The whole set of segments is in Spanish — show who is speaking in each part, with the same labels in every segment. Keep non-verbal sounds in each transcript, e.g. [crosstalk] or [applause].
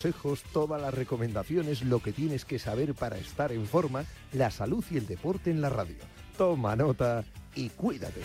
Speaker 1: consejos, todas las recomendaciones, lo que tienes que saber para estar en forma, la salud y el deporte en la radio. Toma nota y cuídate.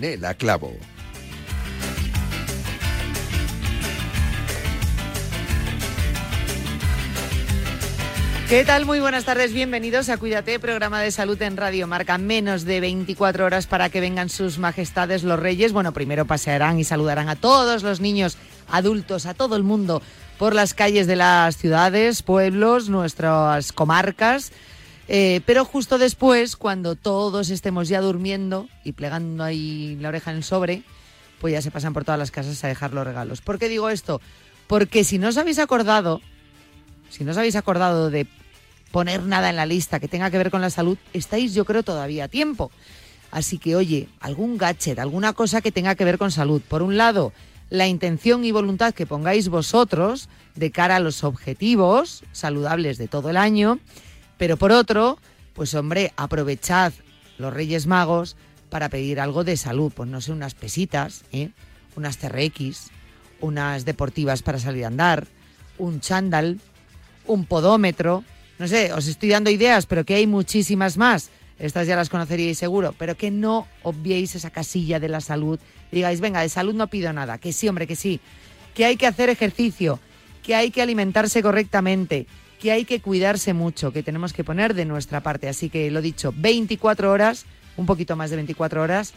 Speaker 1: Yanela Clavo.
Speaker 2: ¿Qué tal? Muy buenas tardes, bienvenidos a Cuídate, programa de salud en Radio Marca. Menos de 24 horas para que vengan sus majestades los reyes. Bueno, primero pasearán y saludarán a todos los niños, adultos, a todo el mundo por las calles de las ciudades, pueblos, nuestras comarcas. Eh, pero justo después, cuando todos estemos ya durmiendo y plegando ahí la oreja en el sobre, pues ya se pasan por todas las casas a dejar los regalos. ¿Por qué digo esto? Porque si no os habéis acordado, si no os habéis acordado de poner nada en la lista que tenga que ver con la salud, estáis yo creo todavía a tiempo. Así que oye, algún gadget, alguna cosa que tenga que ver con salud. Por un lado, la intención y voluntad que pongáis vosotros de cara a los objetivos saludables de todo el año. Pero por otro, pues hombre, aprovechad los Reyes Magos para pedir algo de salud. Pues no sé, unas pesitas, ¿eh? unas TRX, unas deportivas para salir a andar, un chándal, un podómetro. No sé, os estoy dando ideas, pero que hay muchísimas más. Estas ya las conoceríais seguro, pero que no obviéis esa casilla de la salud. digáis, venga, de salud no pido nada. Que sí, hombre, que sí. Que hay que hacer ejercicio, que hay que alimentarse correctamente, que hay que cuidarse mucho, que tenemos que poner de nuestra parte. Así que lo dicho, 24 horas, un poquito más de 24 horas,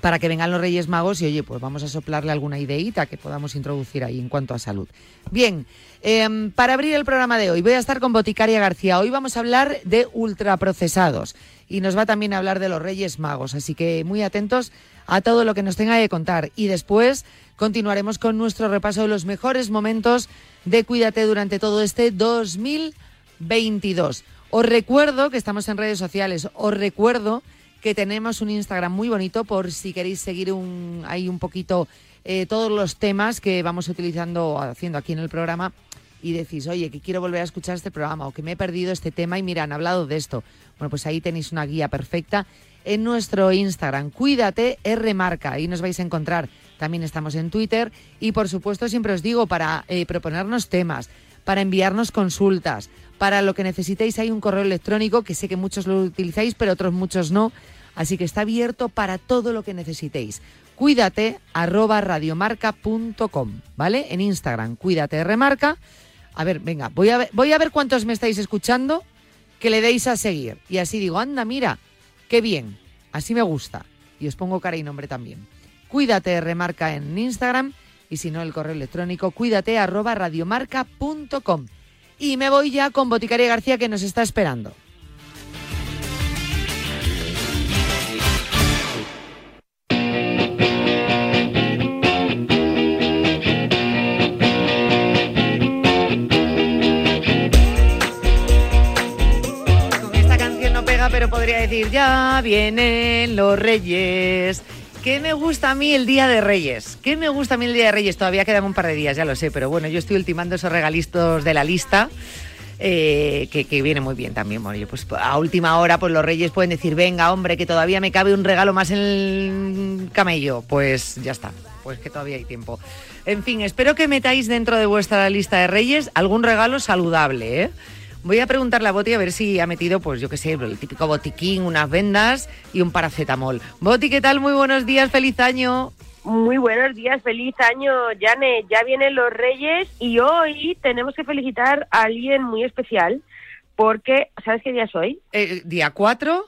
Speaker 2: para que vengan los Reyes Magos y oye, pues vamos a soplarle alguna ideita que podamos introducir ahí en cuanto a salud. Bien, eh, para abrir el programa de hoy voy a estar con Boticaria García. Hoy vamos a hablar de ultraprocesados y nos va también a hablar de los Reyes Magos, así que muy atentos a todo lo que nos tenga que contar. Y después continuaremos con nuestro repaso de los mejores momentos de Cuídate durante todo este 2022. Os recuerdo que estamos en redes sociales, os recuerdo que tenemos un Instagram muy bonito por si queréis seguir un, ahí un poquito eh, todos los temas que vamos utilizando, haciendo aquí en el programa y decís, oye, que quiero volver a escuchar este programa o que me he perdido este tema y mira, han hablado de esto. Bueno, pues ahí tenéis una guía perfecta en nuestro Instagram. Cuídate, R marca, ahí nos vais a encontrar. También estamos en Twitter y por supuesto siempre os digo para eh, proponernos temas, para enviarnos consultas, para lo que necesitéis hay un correo electrónico que sé que muchos lo utilizáis, pero otros muchos no. Así que está abierto para todo lo que necesitéis. Cuídate arroba radiomarca.com, ¿vale? En Instagram, cuídate remarca. A ver, venga, voy a ver, voy a ver cuántos me estáis escuchando que le deis a seguir. Y así digo, anda, mira, qué bien, así me gusta. Y os pongo cara y nombre también. Cuídate remarca en Instagram y si no el correo electrónico cuídate arroba radiomarca.com. Y me voy ya con Boticaria García que nos está esperando. Ya vienen los reyes. ¿Qué me gusta a mí el Día de Reyes? ¿Qué me gusta a mí el Día de Reyes? Todavía quedan un par de días, ya lo sé, pero bueno, yo estoy ultimando esos regalistos de la lista. eh, que, viene muy bien también. Yo, pues a última hora, pues los reyes pueden decir, venga, hombre, que todavía me cabe un regalo más en el camello. Pues ya está, pues que todavía hay tiempo. En fin, espero que metáis dentro de vuestra lista de reyes algún regalo saludable, ¿eh? Voy a preguntarle a Boti a ver si ha metido, pues yo qué sé, el típico botiquín, unas vendas y un paracetamol. Boti, ¿qué tal? Muy buenos días, feliz año.
Speaker 3: Muy buenos días, feliz año, Jane. Ya vienen los Reyes y hoy tenemos que felicitar a alguien muy especial porque, ¿sabes qué día es hoy?
Speaker 2: Eh, día 4,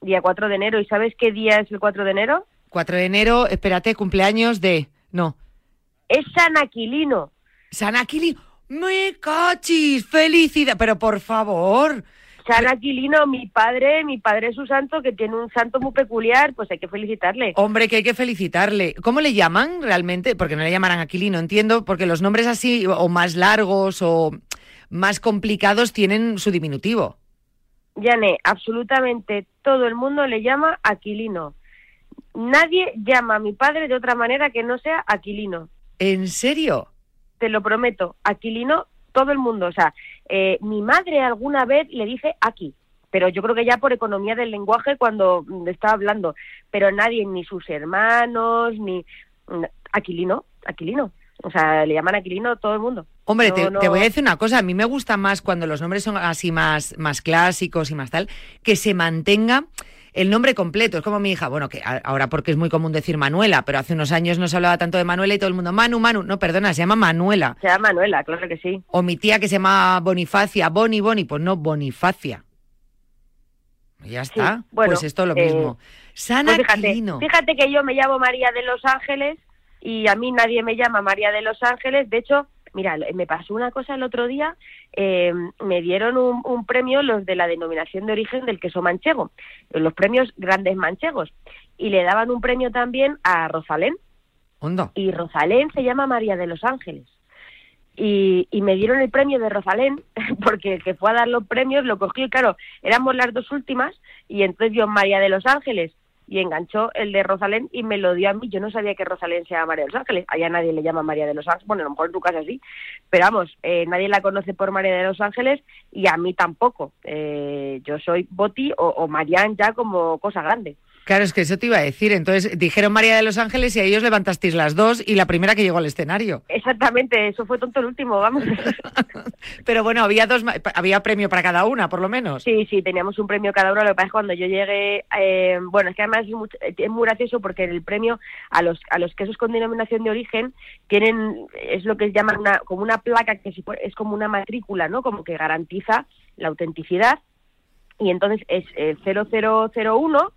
Speaker 3: Día 4 de enero. ¿Y sabes qué día es el 4 de enero?
Speaker 2: 4 de enero, espérate, cumpleaños de... No,
Speaker 3: Es San Aquilino.
Speaker 2: San Aquilino. ¡Me cachis! ¡Felicidad! Pero por favor,
Speaker 3: San Aquilino, mi padre, mi padre es un santo que tiene un santo muy peculiar, pues hay que felicitarle.
Speaker 2: Hombre, que hay que felicitarle. ¿Cómo le llaman realmente? Porque no le llamarán Aquilino, entiendo, porque los nombres así, o más largos o más complicados, tienen su diminutivo.
Speaker 3: Yane, absolutamente todo el mundo le llama Aquilino. Nadie llama a mi padre de otra manera que no sea Aquilino.
Speaker 2: ¿En serio?
Speaker 3: Te lo prometo, Aquilino, todo el mundo. O sea, eh, mi madre alguna vez le dice aquí, pero yo creo que ya por economía del lenguaje cuando estaba hablando, pero nadie, ni sus hermanos, ni Aquilino, Aquilino. O sea, le llaman Aquilino todo el mundo.
Speaker 2: Hombre,
Speaker 3: No,
Speaker 2: te,
Speaker 3: no.
Speaker 2: te voy a decir una cosa, a mí me gusta más cuando los nombres son así más, más clásicos y más tal, que se mantenga el nombre completo. Es como mi hija, bueno, que ahora porque es muy común decir Manuela, pero hace unos años no se hablaba tanto de Manuela y todo el mundo, Manu, Manu, no, perdona, se llama Manuela.
Speaker 3: Se llama Manuela, claro que sí.
Speaker 2: O mi tía que se llama Bonifacia, Boni, Boni, pues no, Bonifacia. Ya está,
Speaker 3: bueno,
Speaker 2: pues esto lo
Speaker 3: eh,
Speaker 2: mismo. San
Speaker 3: Pues fíjate,
Speaker 2: Aquilino.
Speaker 3: fíjate que yo me llamo María de los Ángeles y a mí nadie me llama María de los Ángeles. De hecho, mira, me pasó una cosa el otro día. eh, me dieron un, un premio los de la denominación de origen del queso manchego, los premios grandes manchegos. Y le daban un premio también a Rosalén.
Speaker 2: Hondo.
Speaker 3: Y Rosalén se llama María de los Ángeles. Y, y me dieron el premio de Rosalén, [laughs] porque el que fue a dar los premios lo cogió y claro, éramos las dos últimas, y entonces dio María de los Ángeles, y enganchó el de Rosalén y me lo dio a mí. Yo no sabía que Rosalén se llama María de los Ángeles, allá nadie le llama María de los Ángeles, bueno, a lo mejor en tu casa sí, pero vamos, eh, nadie la conoce por María de los Ángeles y a mí tampoco. Eh, yo soy Boti o, o Marián ya como cosa grande.
Speaker 2: Claro, es que eso te iba a decir. Entonces dijeron María de los Ángeles y a ellos levantasteis las dos y la primera que llegó al escenario.
Speaker 3: Exactamente, eso fue tonto el último, vamos. [laughs]
Speaker 2: Pero bueno, había dos, había premio para cada una, por lo menos.
Speaker 3: Sí, sí, teníamos un premio cada uno. Lo que pasa es que cuando yo llegué, eh, bueno, es que además es muy, es muy gracioso porque el premio a los a los quesos con denominación de origen tienen es lo que llaman una como una placa que es como una matrícula, ¿no? Como que garantiza la autenticidad y entonces es eh, 0001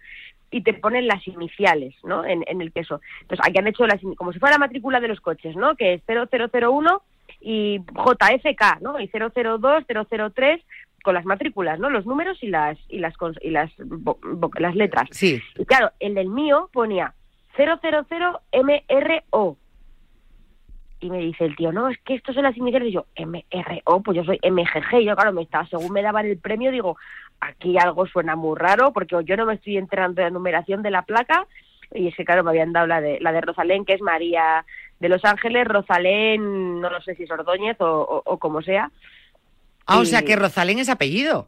Speaker 3: y te ponen las iniciales, ¿no? En, en el queso. Entonces, aquí han hecho las, como si fuera la matrícula de los coches, ¿no? Que es 0001 y JFK, ¿no? Y 002, 003 con las matrículas, ¿no? Los números y las y las y las las letras.
Speaker 2: Sí.
Speaker 3: Y claro, el del mío ponía 000MRO. Y me dice el tío, no, es que estos son las iniciales. Y yo, MRO, pues yo soy MGG. Y yo, claro, me estaba, según me daban el premio, digo, aquí algo suena muy raro, porque yo no me estoy enterando de la numeración de la placa. Y es que, claro, me habían dado la de, la de Rosalén, que es María de Los Ángeles, Rosalén, no lo sé si es Ordóñez o, o, o como sea.
Speaker 2: Ah, o sea que Rosalén es apellido.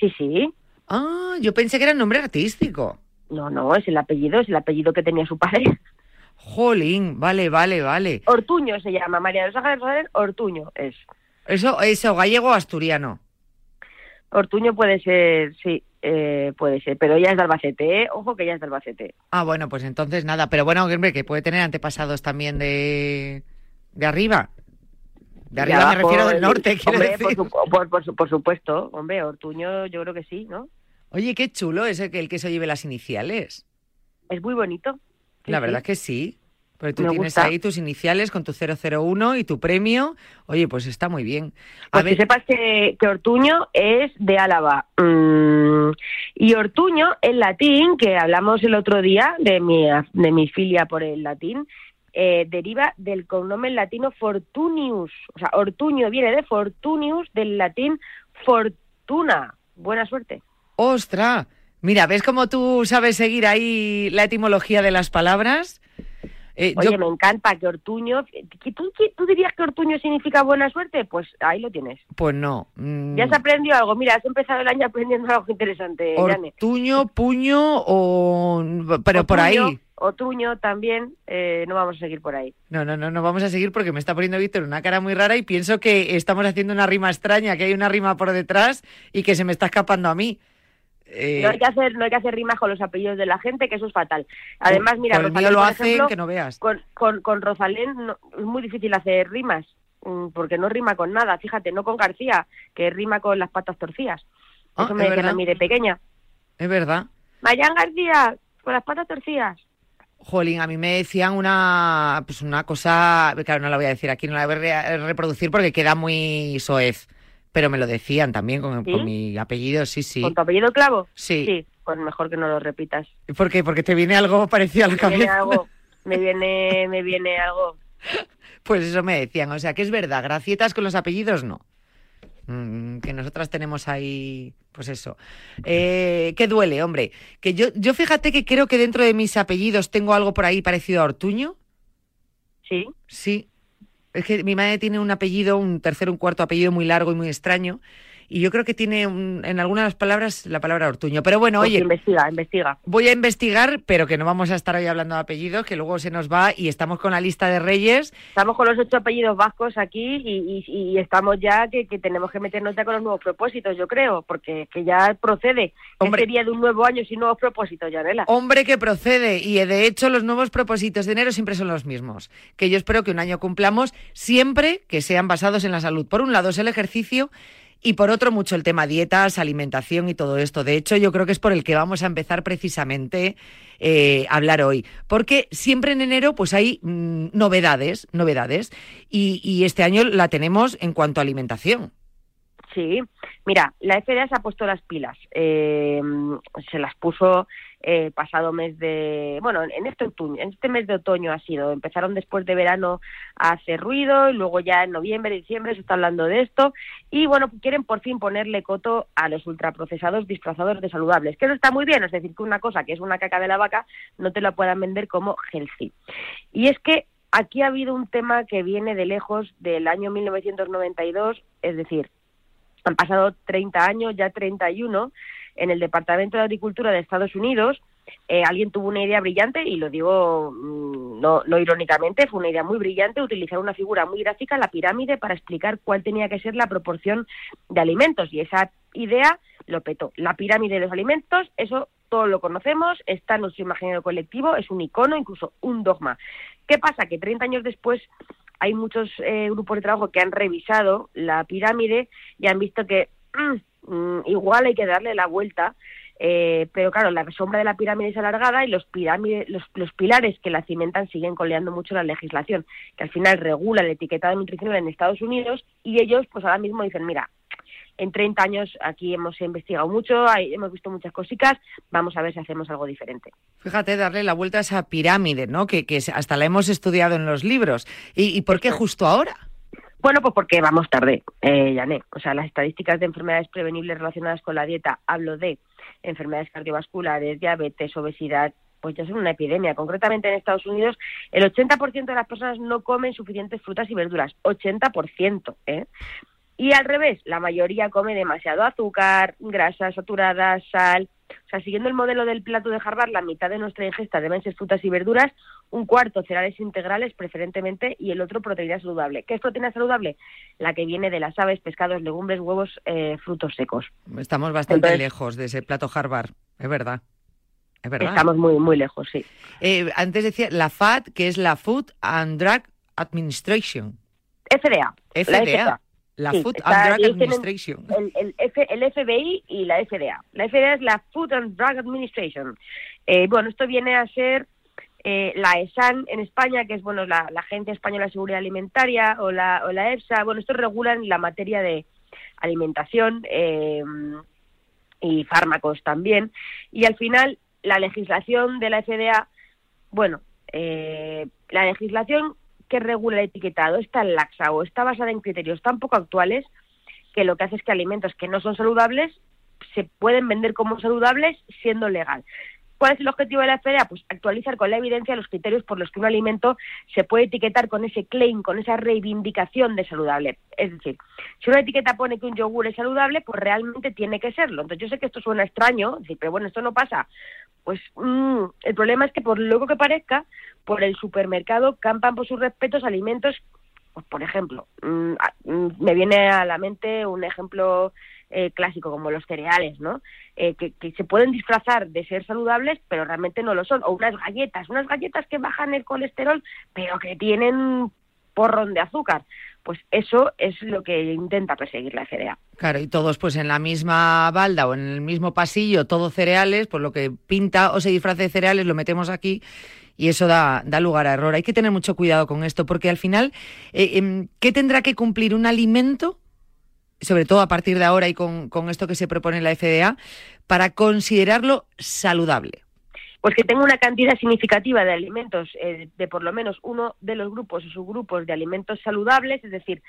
Speaker 3: Sí, sí.
Speaker 2: Ah, yo pensé que era nombre artístico.
Speaker 3: No, no, es el apellido, es el apellido que tenía su padre.
Speaker 2: Jolín, vale, vale, vale.
Speaker 3: Ortuño se llama, María de los Ángeles Rosalén, Ortuño es.
Speaker 2: Eso, eso, gallego o asturiano.
Speaker 3: Ortuño puede ser, sí, eh, puede ser, pero ella es de Albacete, ¿eh? Ojo que ella es de Albacete.
Speaker 2: Ah, bueno, pues entonces nada. Pero bueno, hombre, que puede tener antepasados también de, de arriba. De arriba me refiero del
Speaker 3: el-
Speaker 2: norte, quiero
Speaker 3: hombre,
Speaker 2: decir.
Speaker 3: Por, su- por- por su- por supuesto, hombre, Ortuño yo creo que sí, ¿no?
Speaker 2: Oye, qué chulo ese que el queso lleve las iniciales.
Speaker 3: Es muy bonito. Sí,
Speaker 2: La
Speaker 3: sí.
Speaker 2: verdad que sí. Pero tú
Speaker 3: Me
Speaker 2: tienes
Speaker 3: gusta.
Speaker 2: ahí tus iniciales con tu 001 y tu premio. Oye, pues está muy bien. A
Speaker 3: Pues que
Speaker 2: ver,
Speaker 3: sepas que, que Ortuño es de Álava. Mm, y Ortuño, en latín, que hablamos el otro día de mi, de mi filia por el latín, eh, deriva del cognomen latino Fortunius. O sea, Ortuño viene de Fortunius, del latín fortuna. Buena suerte.
Speaker 2: ¡Ostra! Mira, ¿ves cómo tú sabes seguir ahí la etimología de las palabras? Eh,
Speaker 3: Oye,
Speaker 2: yo-
Speaker 3: me encanta que Ortuño... ¿que ¿Tú, que- ¿Tú dirías que Ortuño significa buena suerte? Pues ahí lo tienes.
Speaker 2: Pues no. mm,
Speaker 3: Ya has aprendido algo. Mira, has empezado el año aprendiendo algo interesante.
Speaker 2: Ortuño, puño o... Pero por ahí.
Speaker 3: Otuño también, eh, no vamos a seguir por ahí.
Speaker 2: No, no, no, no vamos a seguir porque me está poniendo Víctor una cara muy rara y pienso que estamos haciendo una rima extraña, que hay una rima por detrás y que se me está escapando a mí. Eh,
Speaker 3: No hay que hacer, no hay que hacer rimas con los apellidos de la gente, que eso es fatal. Además, mira,
Speaker 2: el
Speaker 3: Rosalén,
Speaker 2: mío lo
Speaker 3: por
Speaker 2: hacen
Speaker 3: ejemplo,
Speaker 2: que no veas.
Speaker 3: con, con, con Rosalén no- es muy difícil hacer rimas, mm, porque no rima con nada, fíjate, no con García, que rima con las patas torcidas.
Speaker 2: Ah,
Speaker 3: Eso me
Speaker 2: es
Speaker 3: decían a mí de pequeña.
Speaker 2: Es verdad.
Speaker 3: Mayán García, con las patas torcidas.
Speaker 2: Jolín, a mí me decían una, pues una cosa, claro, no la voy a decir aquí, no la voy a re- reproducir porque queda muy soez. Pero me lo decían también con, mi apellido, sí, sí.
Speaker 3: ¿Con tu apellido clavo?
Speaker 2: Sí.
Speaker 3: Sí, pues mejor que no lo repitas.
Speaker 2: ¿Por qué? Porque te viene algo parecido a la
Speaker 3: Me
Speaker 2: cabeza.
Speaker 3: viene algo, [laughs] me viene, me viene algo.
Speaker 2: Pues eso me decían, o sea que es verdad, gracietas con los apellidos no. Mm, que nosotras tenemos ahí, pues eso. Eh, que duele, hombre. Que yo, yo fíjate que creo que dentro de mis apellidos tengo algo por ahí parecido a Ortuño.
Speaker 3: Sí.
Speaker 2: Sí. Es que mi madre tiene un apellido, un tercer, un cuarto apellido muy largo y muy extraño. Y yo creo que tiene un- en algunas palabras la palabra Ortuño. Pero bueno,
Speaker 3: Pues
Speaker 2: oye,
Speaker 3: investiga, investiga.
Speaker 2: voy a investigar, pero que no vamos a estar hoy hablando de apellidos, que luego se nos va y estamos con la lista de reyes.
Speaker 3: Estamos con los ocho apellidos vascos aquí y, y- y estamos ya que, que tenemos que meternos ya con los nuevos propósitos, yo creo, porque que ya procede.
Speaker 2: Hombre.
Speaker 3: ¿Qué sería de un nuevo año sin nuevos propósitos, Yanela?
Speaker 2: Hombre que procede y de hecho los nuevos propósitos de enero siempre son los mismos, que yo espero que un año cumplamos siempre que sean basados en la salud. Por un lado es el ejercicio y por otro mucho el tema dietas, alimentación y todo esto. De hecho yo creo que es por el que vamos a empezar precisamente eh, a hablar hoy, porque siempre en enero pues hay mm, novedades, novedades y, y este año la tenemos en cuanto a alimentación.
Speaker 3: Sí, mira, la FDA se ha puesto las pilas. Eh, se las puso eh, pasado mes de, bueno, en este otoño, en este mes de otoño ha sido. Empezaron después de verano a hacer ruido y luego ya en noviembre, diciembre se está hablando de esto y bueno, quieren por fin ponerle coto a los ultraprocesados disfrazados de saludables, que eso está muy bien, es decir, que una cosa que es una caca de la vaca no te la puedan vender como healthy. Y es que aquí ha habido un tema que viene de lejos del año 1992, es decir, han pasado 30 años, ya 31, en el Departamento de Agricultura de Estados Unidos. eh, alguien tuvo una idea brillante, y lo digo mm, no, no irónicamente, fue una idea muy brillante utilizar una figura muy gráfica, la pirámide, para explicar cuál tenía que ser la proporción de alimentos. Y esa idea lo petó. La pirámide de los alimentos, eso todos lo conocemos, está en nuestro imaginario colectivo, es un icono, incluso un dogma. ¿Qué pasa? Que 30 años después hay muchos eh, grupos de trabajo que han revisado la pirámide y han visto que mm, mm, igual hay que darle la vuelta, eh, pero claro, la sombra de la pirámide es alargada y los, pirámide, los, los pilares que la cimentan siguen coleando mucho la legislación, que al final regula el etiquetado nutricional en Estados Unidos y ellos pues ahora mismo dicen, mira, en 30 años aquí hemos investigado mucho, hay- hemos visto muchas cositas, vamos a ver si hacemos algo diferente.
Speaker 2: Fíjate, darle la vuelta a esa pirámide, ¿no? Que, que hasta la hemos estudiado en los libros. ¿Y, y por qué justo ahora?
Speaker 3: Bueno, pues porque vamos tarde, eh, Yané. O sea, las estadísticas de enfermedades prevenibles relacionadas con la dieta, hablo de enfermedades cardiovasculares, diabetes, obesidad, pues ya son una epidemia. Concretamente en Estados Unidos, el 80% de las personas no comen suficientes frutas y verduras. 80%, ¿eh? Y al revés, la mayoría come demasiado azúcar, grasas saturadas, sal. O sea, siguiendo el modelo del plato de Harvard, la mitad de nuestra ingesta deben ser frutas y verduras, un cuarto cereales integrales preferentemente y el otro proteína saludable. ¿Qué es proteína saludable? La que viene de las aves, pescados, legumbres, huevos, eh, frutos secos.
Speaker 2: Estamos bastante
Speaker 3: Entonces-
Speaker 2: lejos de ese plato Harvard, es verdad. Es verdad.
Speaker 3: Estamos muy, muy lejos, sí.
Speaker 2: Eh, antes decía la FAD, que es la Food and Drug Administration.
Speaker 3: FDA.
Speaker 2: FDA. La
Speaker 3: Sí,
Speaker 2: Food
Speaker 3: está-
Speaker 2: and Drug Administration.
Speaker 3: El, el, F- el FBI y la FDA. La FDA es la Food and Drug Administration. Eh, bueno, esto viene a ser eh, la ESAN en España, que es bueno la, la Agencia Española de Seguridad Alimentaria, o la, o la EFSA. Bueno, esto regulan la materia de alimentación eh, y fármacos también. Y al final, la legislación de la FDA, bueno, eh, la legislación que regula el etiquetado es tan laxa o está basada en criterios tan poco actuales que lo que hace es que alimentos que no son saludables se pueden vender como saludables siendo legal. ¿Cuál es el objetivo de la FDA? Pues actualizar con la evidencia los criterios por los que un alimento se puede etiquetar con ese claim, con esa reivindicación de saludable. Es decir, si una etiqueta pone que un yogur es saludable, pues realmente tiene que serlo. Entonces yo sé que esto suena extraño, pero bueno, esto no pasa. Pues mm, el problema es que por loco que parezca, por el supermercado campan por sus respetos alimentos, pues por ejemplo, mm, mm, me viene a la mente un ejemplo eh, clásico como los cereales, ¿no? Eh, que, que se pueden disfrazar de ser saludables, pero realmente no lo son. O unas galletas, unas galletas que bajan el colesterol, pero que tienen porrón de azúcar. Pues eso es lo que intenta perseguir la FDA.
Speaker 2: Claro, y todos pues en la misma balda o en el mismo pasillo, todo cereales, pues lo que pinta o se disfraza de cereales lo metemos aquí y eso da, da lugar a error. Hay que tener mucho cuidado con esto porque al final, eh, em, ¿qué tendrá que cumplir un alimento sobre todo a partir de ahora y con, esto que se propone la FDA, para considerarlo saludable?
Speaker 3: Pues que tenga una cantidad significativa de alimentos eh, de por lo menos uno de los grupos o subgrupos de alimentos saludables, es decir,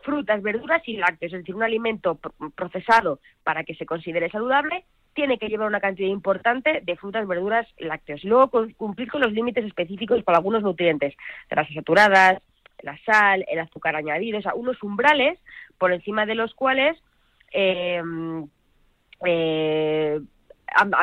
Speaker 3: frutas, verduras y lácteos, es decir, un alimento procesado para que se considere saludable, tiene que llevar una cantidad importante de frutas, verduras, lácteos. Y luego cumplir con los límites específicos para algunos nutrientes, grasas saturadas, la sal, el azúcar añadido, o sea, unos umbrales por encima de los cuales eh, eh,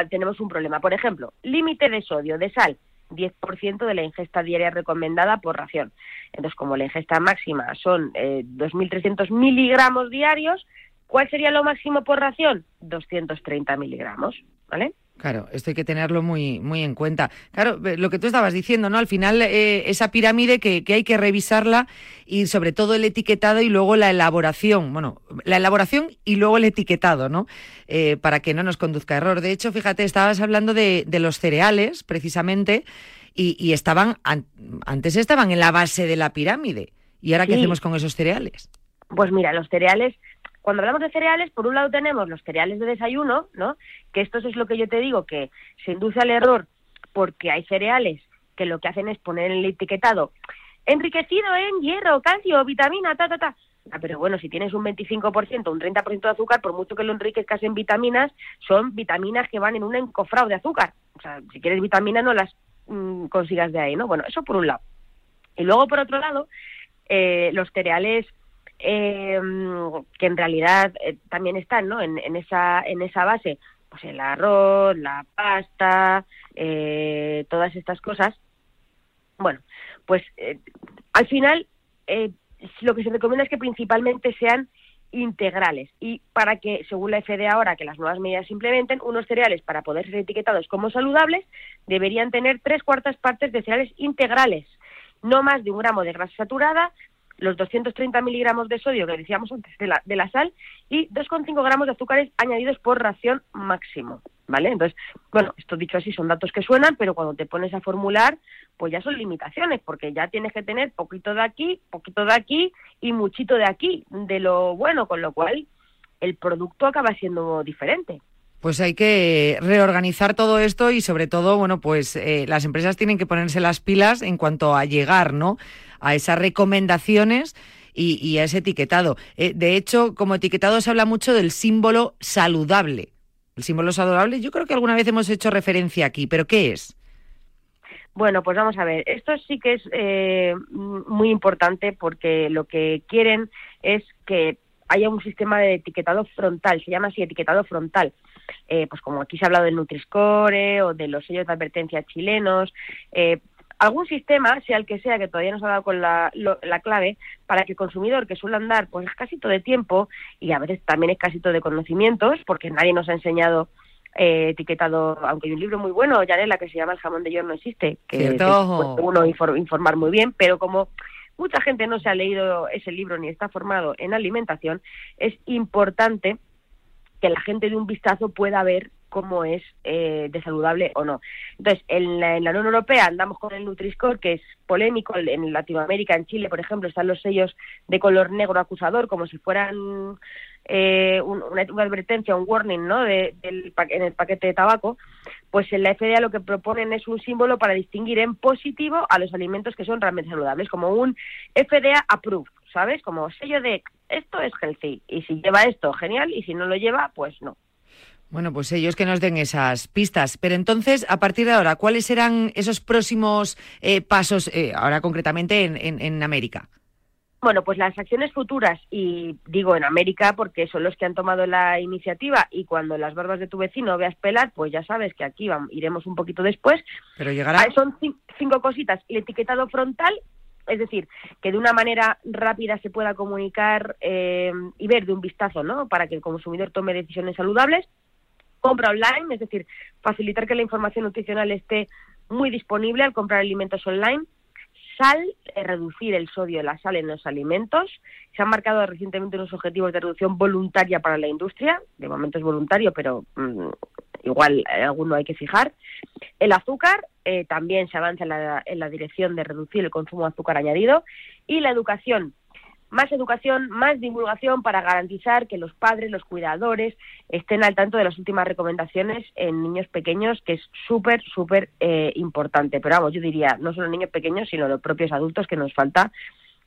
Speaker 3: tenemos un problema. Por ejemplo, límite de sodio, de sal, 10% de la ingesta diaria recomendada por ración. Entonces, como la ingesta máxima son eh, 2.300 miligramos diarios, ¿cuál sería lo máximo por ración? 230 miligramos, ¿vale?
Speaker 2: Claro, esto hay que tenerlo muy, muy en cuenta. Claro, lo que tú estabas diciendo, ¿no? Al final, eh, esa pirámide que, hay que revisarla y sobre todo el etiquetado y luego la elaboración. Bueno, la elaboración y luego el etiquetado, ¿no? Eh, para que no nos conduzca a error. De hecho, fíjate, estabas hablando de, los cereales, precisamente, y, estaban, antes estaban en la base de la pirámide. ¿Y ahora qué hacemos con esos cereales?
Speaker 3: Pues mira, los cereales cuando hablamos de cereales, por un lado tenemos los cereales de desayuno, ¿no? Que esto es lo que yo te digo, que se induce al error porque hay cereales que lo que hacen es poner en el etiquetado enriquecido en hierro, calcio, vitamina, ta, ta, ta. Ah, pero bueno, si tienes un 25%, un 30% de azúcar, por mucho que lo enriquezcas en vitaminas, son vitaminas que van en un encofrado de azúcar. O sea, si quieres vitaminas no las mm, consigas de ahí, ¿no? Bueno, eso por un lado. Y luego, por otro lado, eh, los cereales eh, que en realidad eh, también están ¿no? en, esa, en esa base, pues el arroz, la pasta, eh, todas estas cosas. Bueno, pues eh, al final lo que se recomienda es que principalmente sean integrales y para que, según la FDA ahora, que las nuevas medidas se implementen, unos cereales para poder ser etiquetados como saludables deberían tener tres cuartas partes de cereales integrales, no más de un gramo de grasa saturada, los 230 miligramos de sodio que decíamos antes de la, de la sal y 2,5 gramos de azúcares añadidos por ración máximo, ¿vale? Entonces, bueno, esto dicho así son datos que suenan, pero cuando te pones a formular, pues ya son limitaciones, porque ya tienes que tener poquito de aquí, poquito de aquí y muchito de aquí, de lo bueno, con lo cual el producto acaba siendo diferente.
Speaker 2: Pues hay que reorganizar todo esto y sobre todo, bueno, pues eh, las empresas tienen que ponerse las pilas en cuanto a llegar, ¿no? A esas recomendaciones y, a ese etiquetado. Eh, de hecho, como etiquetado se habla mucho del símbolo saludable. El símbolo saludable, yo creo que alguna vez hemos hecho referencia aquí, pero ¿qué es?
Speaker 3: Bueno, pues vamos a ver. Esto sí que es eh, muy importante porque lo que quieren es que haya un sistema de etiquetado frontal, se llama así etiquetado frontal. Eh, pues como aquí se ha hablado del Nutri-Score o de los sellos de advertencia chilenos, eh, algún sistema, sea el que sea, que todavía no se ha dado con la, clave, para que el consumidor, que suele andar pues casi todo de tiempo y a veces también es casi todo de conocimientos, porque nadie nos ha enseñado eh, etiquetado, aunque hay un libro muy bueno, Yanela, que se llama El jamón de york no existe, que puede uno informar muy bien, pero como mucha gente no se ha leído ese libro ni está formado en alimentación, es importante que la gente de un vistazo pueda ver cómo es eh, de o no. Entonces, en la, Unión Europea andamos con el Nutri-Score, que es polémico. En Latinoamérica, en Chile, por ejemplo, están los sellos de color negro acusador, como si fueran eh, una, advertencia, un warning, ¿no? De, del, en el paquete de tabaco. Pues en la FDA lo que proponen es un símbolo para distinguir en positivo a los alimentos que son realmente saludables, como un FDA approved, ¿sabes? Como sello de esto es healthy y si lleva esto, genial, y si no lo lleva, pues no.
Speaker 2: Bueno, pues ellos que nos den esas pistas. Pero entonces, a partir de ahora, ¿cuáles serán esos próximos eh, pasos, eh, ahora concretamente en, América?
Speaker 3: Bueno, pues las acciones futuras, y digo en América porque son los que han tomado la iniciativa y cuando las barbas de tu vecino veas pelar, pues ya sabes que aquí vamos, iremos un poquito después.
Speaker 2: Pero llegará. Ah,
Speaker 3: son cinco cositas. El etiquetado frontal, es decir, que de una manera rápida se pueda comunicar eh, y ver de un vistazo, ¿no? Para que el consumidor tome decisiones saludables. Compra online, es decir, facilitar que la información nutricional esté muy disponible al comprar alimentos online. Sal, eh, reducir el sodio de la sal en los alimentos. Se han marcado recientemente unos objetivos de reducción voluntaria para la industria. De momento es voluntario, pero mm, igual eh, alguno hay que fijar. El azúcar, eh, también se avanza en la, dirección de reducir el consumo de azúcar añadido. Y la educación, más educación, más divulgación para garantizar que los padres, los cuidadores estén al tanto de las últimas recomendaciones en niños pequeños, que es súper, súper eh, importante. Pero vamos, yo diría, no solo niños pequeños, sino los propios adultos que nos falta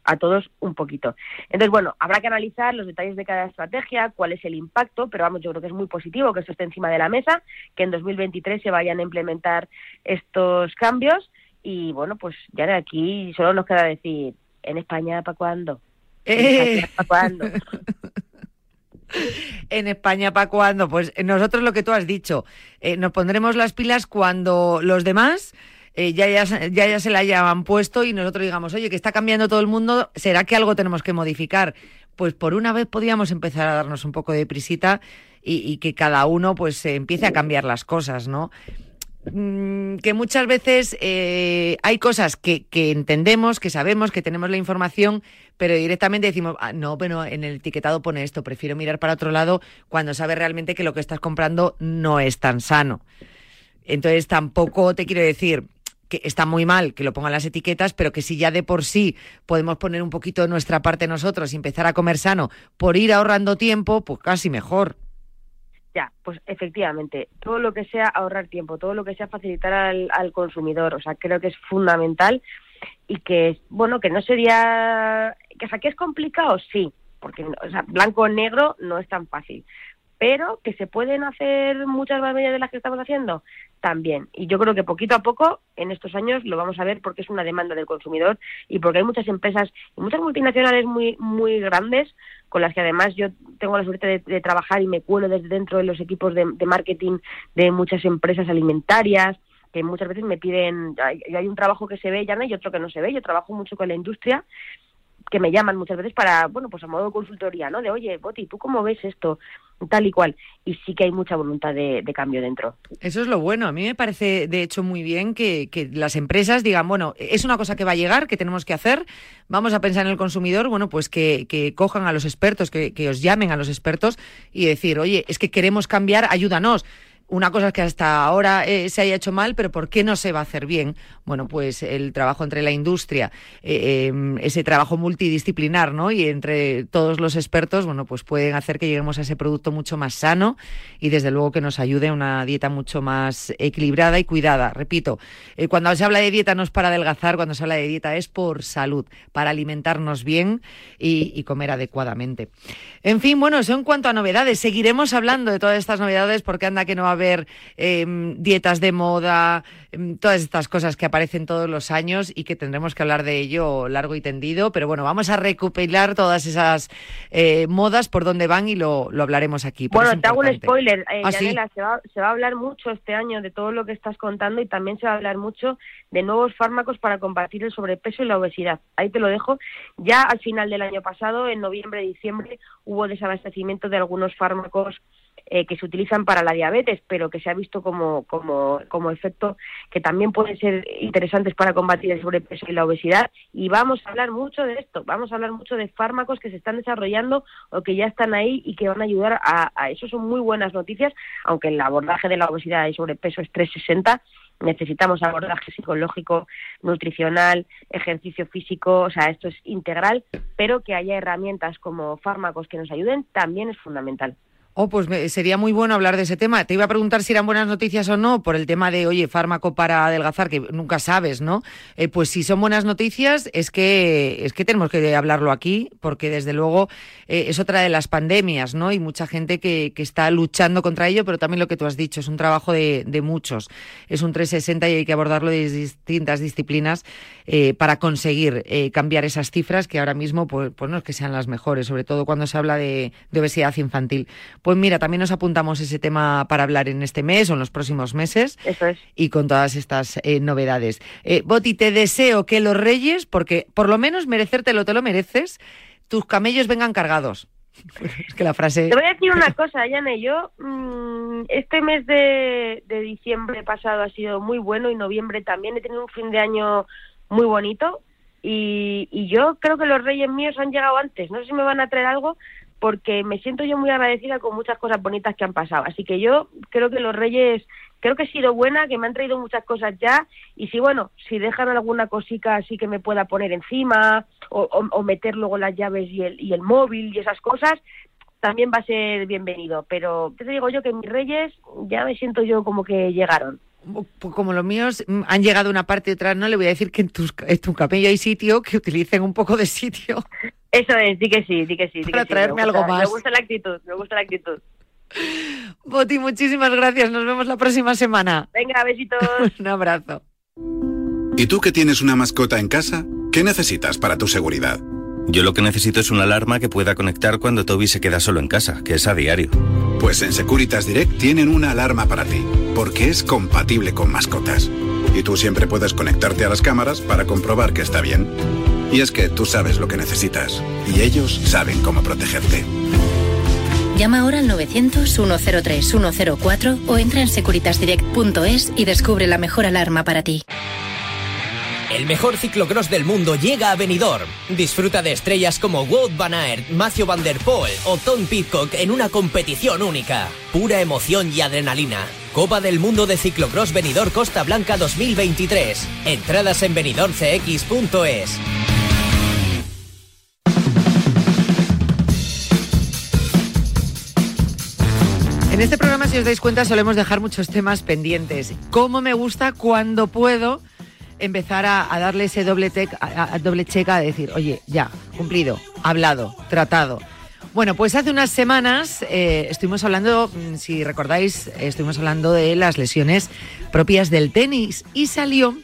Speaker 3: a todos un poquito. Entonces, bueno, habrá que analizar los detalles de cada estrategia, cuál es el impacto, pero vamos, yo creo que es muy positivo que esto esté encima de la mesa, que en 2023 se vayan a implementar estos cambios y bueno, pues ya de aquí solo nos queda decir, ¿en España para cuándo? ¿En España para cuándo? [laughs]
Speaker 2: en España para cuándo? Pues nosotros lo que tú has dicho, eh, nos pondremos las pilas cuando los demás eh, ya, ya, ya, se la hayan puesto y nosotros digamos, oye, que está cambiando todo el mundo, ¿será que algo tenemos que modificar? Pues por una vez podríamos empezar a darnos un poco de prisita y, que cada uno pues empiece a cambiar las cosas, ¿no? Mm, que muchas veces eh, hay cosas que, entendemos, que sabemos, que tenemos la información, pero directamente decimos, ah, no, pero en el etiquetado pone esto, prefiero mirar para otro lado cuando sabes realmente que lo que estás comprando no es tan sano. Entonces tampoco te quiero decir, que está muy mal que lo pongan las etiquetas, pero que si ya de por sí podemos poner un poquito de nuestra parte nosotros y empezar a comer sano por ir ahorrando tiempo, pues casi mejor.
Speaker 3: Ya, pues efectivamente, todo lo que sea ahorrar tiempo, todo lo que sea facilitar al, al consumidor, o sea, creo que es fundamental y que, bueno, que no sería, que, sea, que es complicado, sí, porque blanco o negro no es tan fácil, pero que se pueden hacer muchas más medidas de las que estamos haciendo también. Y yo creo que poquito a poco en estos años lo vamos a ver porque es una demanda del consumidor y porque hay muchas empresas y muchas multinacionales muy muy grandes con las que además yo tengo la suerte de, trabajar y me cuelo desde dentro de los equipos de, marketing de muchas empresas alimentarias que muchas veces me piden, hay, hay un trabajo que se ve ya no hay otro que no se ve, yo trabajo mucho con la industria que me llaman muchas veces para, bueno, pues a modo de consultoría, ¿no? De, oye, Boti, ¿tú cómo ves esto? Tal y cual. Y sí que hay mucha voluntad de, cambio dentro.
Speaker 2: Eso es lo bueno. A mí me parece, de hecho, muy bien que, las empresas digan, bueno, es una cosa que va a llegar, que tenemos que hacer, vamos a pensar en el consumidor, bueno, pues que, cojan a los expertos, que os llamen a los expertos y decir, oye, es que queremos cambiar, ayúdanos una cosa es que hasta ahora eh, se haya hecho mal, pero ¿por qué no se va a hacer bien? Bueno, pues el trabajo entre la industria, eh, em, ese trabajo multidisciplinar, ¿no? Y entre todos los expertos, bueno, pues pueden hacer que lleguemos a ese producto mucho más sano y desde luego que nos ayude a una dieta mucho más equilibrada y cuidada. Repito, eh, cuando se habla de dieta no es para adelgazar, cuando se habla de dieta es por salud, para alimentarnos bien y, y comer adecuadamente. En fin, bueno, eso en cuanto a novedades. Seguiremos hablando de todas estas novedades porque anda que no va a haber em, dietas de moda, em, todas estas cosas que aparecen todos los años y que tendremos que hablar de ello largo y tendido. Pero bueno, vamos a recopilar todas esas eh, modas por dónde van y lo, hablaremos aquí.
Speaker 3: Bueno, te hago un spoiler, eh, ¿Ah, se, va, se va a hablar mucho este año de todo lo que estás contando y también se va a hablar mucho de nuevos fármacos para combatir el sobrepeso y la obesidad. Ahí te lo dejo. Ya al final del año pasado, en noviembre, diciembre, hubo desabastecimiento de algunos fármacos eh, que se utilizan para la diabetes, pero que se ha visto como, como, como efecto que también pueden ser interesantes para combatir el sobrepeso y la obesidad. Y vamos a hablar mucho de esto, vamos a hablar mucho de fármacos que se están desarrollando o que ya están ahí y que van a ayudar a, a eso. Son muy buenas noticias, aunque el abordaje de la obesidad y sobrepeso es 360 necesitamos abordaje psicológico, nutricional, ejercicio físico, o sea, esto es integral, pero que haya herramientas como fármacos que nos ayuden también es fundamental.
Speaker 2: Oh, pues sería muy bueno hablar de ese tema. Te iba a preguntar si eran buenas noticias o no por el tema de, oye, fármaco para adelgazar, que nunca sabes, ¿no? Eh, pues si son buenas noticias, es que es que tenemos que hablarlo aquí, porque desde luego eh, es otra de las pandemias, ¿no? Y mucha gente que, que, está luchando contra ello, pero también lo que tú has dicho, es un trabajo de, muchos. Es un 360 y hay que abordarlo de distintas disciplinas eh, para conseguir cambiar esas cifras que ahora mismo, pues, pues no es que sean las mejores, sobre todo cuando se habla de obesidad infantil. Pues mira, también nos apuntamos ese tema para hablar en este mes o en los próximos meses.
Speaker 3: Eso es.
Speaker 2: Y con todas estas eh, novedades. Eh, Boti, te deseo que los reyes, porque por lo menos merecértelo te lo mereces, tus camellos vengan cargados. [laughs] es que la frase.
Speaker 3: Te voy a decir una cosa, Yane. Yo, mm, este mes de, diciembre pasado ha sido muy bueno y noviembre también. He tenido un fin de año muy bonito. Y, y, yo creo que los reyes míos han llegado antes. No sé si me van a traer algo, porque me siento yo muy agradecida con muchas cosas bonitas que han pasado. Así que yo creo que los Reyes, creo que he sido buena, que me han traído muchas cosas ya, y si bueno, si dejan alguna cosita así que me pueda poner encima, o, o, meter luego las llaves y el, y el móvil y esas cosas, también va a ser bienvenido. Pero te digo yo que mis Reyes ya me siento yo como que llegaron
Speaker 2: como los míos mm, han llegado una parte y otra no, le voy a decir que en, tu camello hay sitio, que utilicen un poco de sitio.
Speaker 3: Eso es, di que sí, di que sí.
Speaker 2: Para traerme algo más.
Speaker 3: Me gusta la actitud, me gusta la actitud.
Speaker 2: Boti, muchísimas gracias. Nos vemos la próxima semana.
Speaker 3: Venga, besitos. [laughs]
Speaker 2: un abrazo.
Speaker 4: ¿Y tú que tienes una mascota en casa? ¿Qué necesitas para tu seguridad?
Speaker 5: Yo lo que necesito es una alarma que pueda conectar cuando Toby se queda solo en casa, que es a diario.
Speaker 4: Pues en Securitas Direct tienen una alarma para ti, porque es compatible con mascotas. Y tú siempre puedes conectarte a las cámaras para comprobar que está bien. Y es que tú sabes lo que necesitas, y ellos saben cómo protegerte.
Speaker 6: Llama ahora al 900-103-104 o entra en securitasdirect.es y descubre la mejor alarma para ti.
Speaker 7: El mejor ciclocross del mundo llega a Benidorm. Disfruta de estrellas como Wout van Aert, Matthew van der Poel o Tom Pitcock en una competición única. Pura emoción y adrenalina. Copa del Mundo de Ciclocross Benidorm Costa Blanca 2023. Entradas en benidormcx.es.
Speaker 2: En este programa, si os dais cuenta, solemos dejar muchos temas pendientes. ¿Cómo me gusta cuando puedo? Empezar a, darle ese doble, a, doble checa, a decir, oye, ya, cumplido, hablado, tratado. Bueno, pues hace unas semanas eh, estuvimos hablando, mm, si recordáis, estuvimos hablando de las lesiones propias del tenis y salió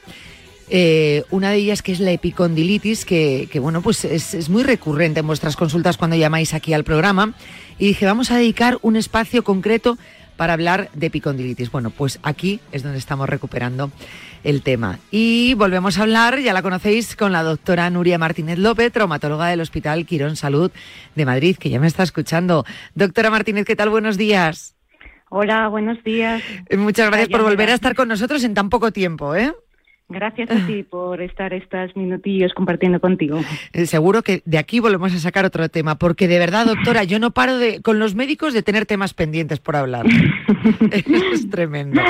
Speaker 2: eh, una de ellas que es la epicondilitis, que, bueno, pues es, es, muy recurrente en vuestras consultas cuando llamáis aquí al programa. Y dije, vamos a dedicar un espacio concreto para hablar de epicondilitis. Bueno, pues aquí es donde estamos recuperando el tema. Y volvemos a hablar, ya la conocéis, con la doctora Nuria Martínez López, traumatóloga del Hospital Quirón Salud de Madrid, que ya me está escuchando. Doctora Martínez, ¿qué tal? Buenos días.
Speaker 8: Hola, buenos días.
Speaker 2: Eh, muchas gracias por volver a estar con nosotros en tan poco tiempo, ¿eh?
Speaker 8: Gracias a ti por estar estos minutillos compartiendo contigo.
Speaker 2: Eh, seguro que de aquí volvemos a sacar otro tema, porque de verdad, doctora, yo no paro de, con los médicos de tener temas pendientes por hablar. [laughs] es tremendo.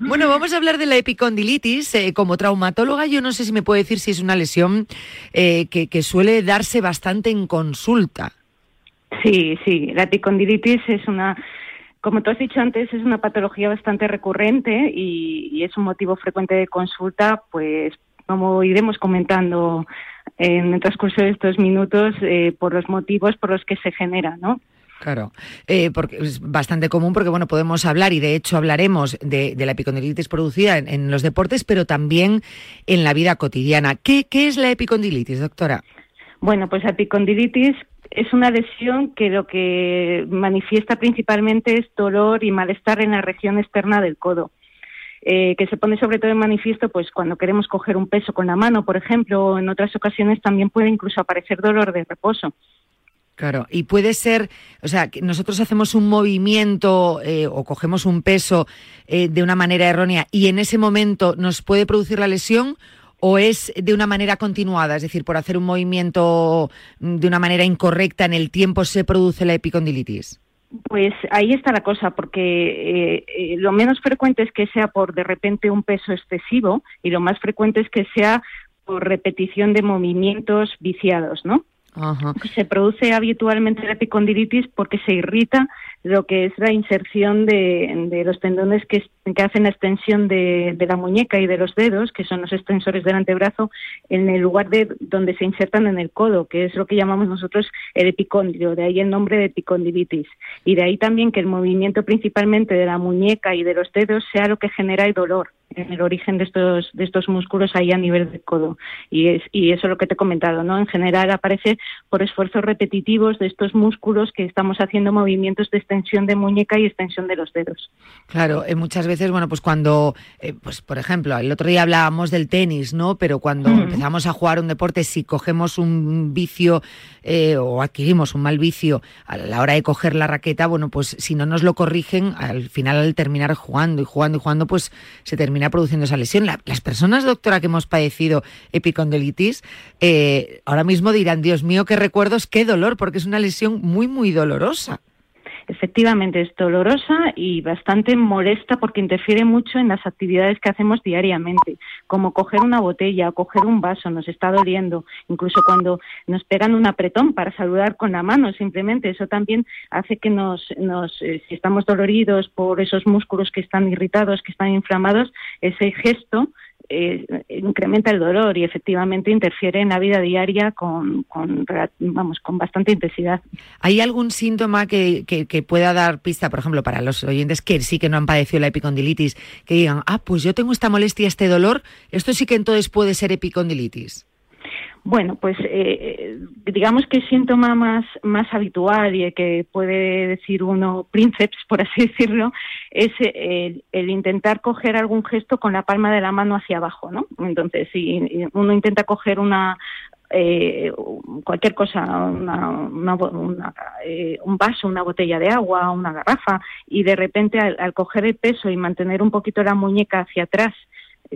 Speaker 2: Bueno, vamos a hablar de la epicondilitis. Eh, como traumatóloga, yo no sé si me puede decir si es una lesión eh, que, que suele darse bastante en consulta.
Speaker 8: Sí, sí, la epicondilitis es una como tú has dicho antes, es una patología bastante recurrente y, es un motivo frecuente de consulta, pues como iremos comentando en el transcurso de estos minutos eh, por los motivos por los que se genera, ¿no?
Speaker 2: Claro, eh, porque es bastante común porque bueno podemos hablar y de hecho hablaremos de, la epicondilitis producida en, los deportes, pero también en la vida cotidiana. ¿Qué, qué es la epicondilitis, doctora?
Speaker 8: Bueno, pues la epicondilitis es una lesión que lo que manifiesta principalmente es dolor y malestar en la región externa del codo. Eh, que se pone sobre todo en manifiesto pues cuando queremos coger un peso con la mano, por ejemplo, o en otras ocasiones también puede incluso aparecer dolor de reposo.
Speaker 2: Claro, y puede ser, o sea, que nosotros hacemos un movimiento eh, o cogemos un peso eh, de una manera errónea y en ese momento nos puede producir la lesión o es de una manera continuada, es decir, por hacer un movimiento de una manera incorrecta en el tiempo se produce la epicondilitis?
Speaker 8: Pues ahí está la cosa, porque eh, eh, lo menos frecuente es que sea por de repente un peso excesivo y lo más frecuente es que sea por repetición de movimientos viciados, ¿no? Se produce habitualmente la epicondilitis porque se irrita lo que es la inserción de, los tendones que, hacen la extensión de, la muñeca y de los dedos, que son los extensores del antebrazo, en el lugar de donde se insertan en el codo, que es lo que llamamos nosotros el epicóndilo, de ahí el nombre de epicondilitis. Y de ahí también que el movimiento principalmente de la muñeca y de los dedos sea lo que genera el dolor en el origen de estos, de estos músculos ahí a nivel del codo. Y, es, y eso es lo que te he comentado, ¿no? En general aparece por esfuerzos repetitivos de estos músculos que estamos haciendo movimientos de extensión de muñeca y extensión de los dedos.
Speaker 2: Claro, eh, muchas veces, bueno, pues cuando, eh, pues por ejemplo, el otro día hablábamos del tenis, ¿no? Pero cuando empezamos a jugar un deporte, si cogemos un vicio eh, o adquirimos un mal vicio a la hora de coger la raqueta, bueno, pues si no nos lo corrigen, al final al terminar jugando y jugando y jugando, pues se termina produciendo esa lesión. las personas, doctora, que hemos padecido epicondilitis, eh, ahora mismo dirán, Dios mío, qué recuerdos, qué dolor, porque es una lesión muy, muy dolorosa
Speaker 8: efectivamente es dolorosa y bastante molesta porque interfiere mucho en las actividades que hacemos diariamente, como coger una botella o coger un vaso, nos está doliendo, incluso cuando nos pegan un apretón para saludar con la mano, simplemente eso también hace que nos, nos eh, si estamos doloridos por esos músculos que están irritados, que están inflamados, ese gesto eh, incrementa el dolor y efectivamente interfiere en la vida diaria con, vamos, con bastante intensidad.
Speaker 2: ¿Hay algún síntoma que, que, pueda dar pista, por ejemplo, para los oyentes que sí que no han padecido la epicondilitis, que digan, ah, pues yo tengo esta molestia, este dolor, esto sí que entonces puede ser epicondilitis?
Speaker 8: Bueno, pues eh, digamos que el síntoma más, más habitual y que puede decir uno princeps, por así [laughs] decirlo, es el, intentar coger algún gesto con la palma de la mano hacia abajo, ¿no? Entonces, si uno intenta coger una, eh, cualquier cosa, eh, un vaso, una botella de agua, una garrafa, y de repente al, coger el peso y mantener un poquito la muñeca hacia atrás,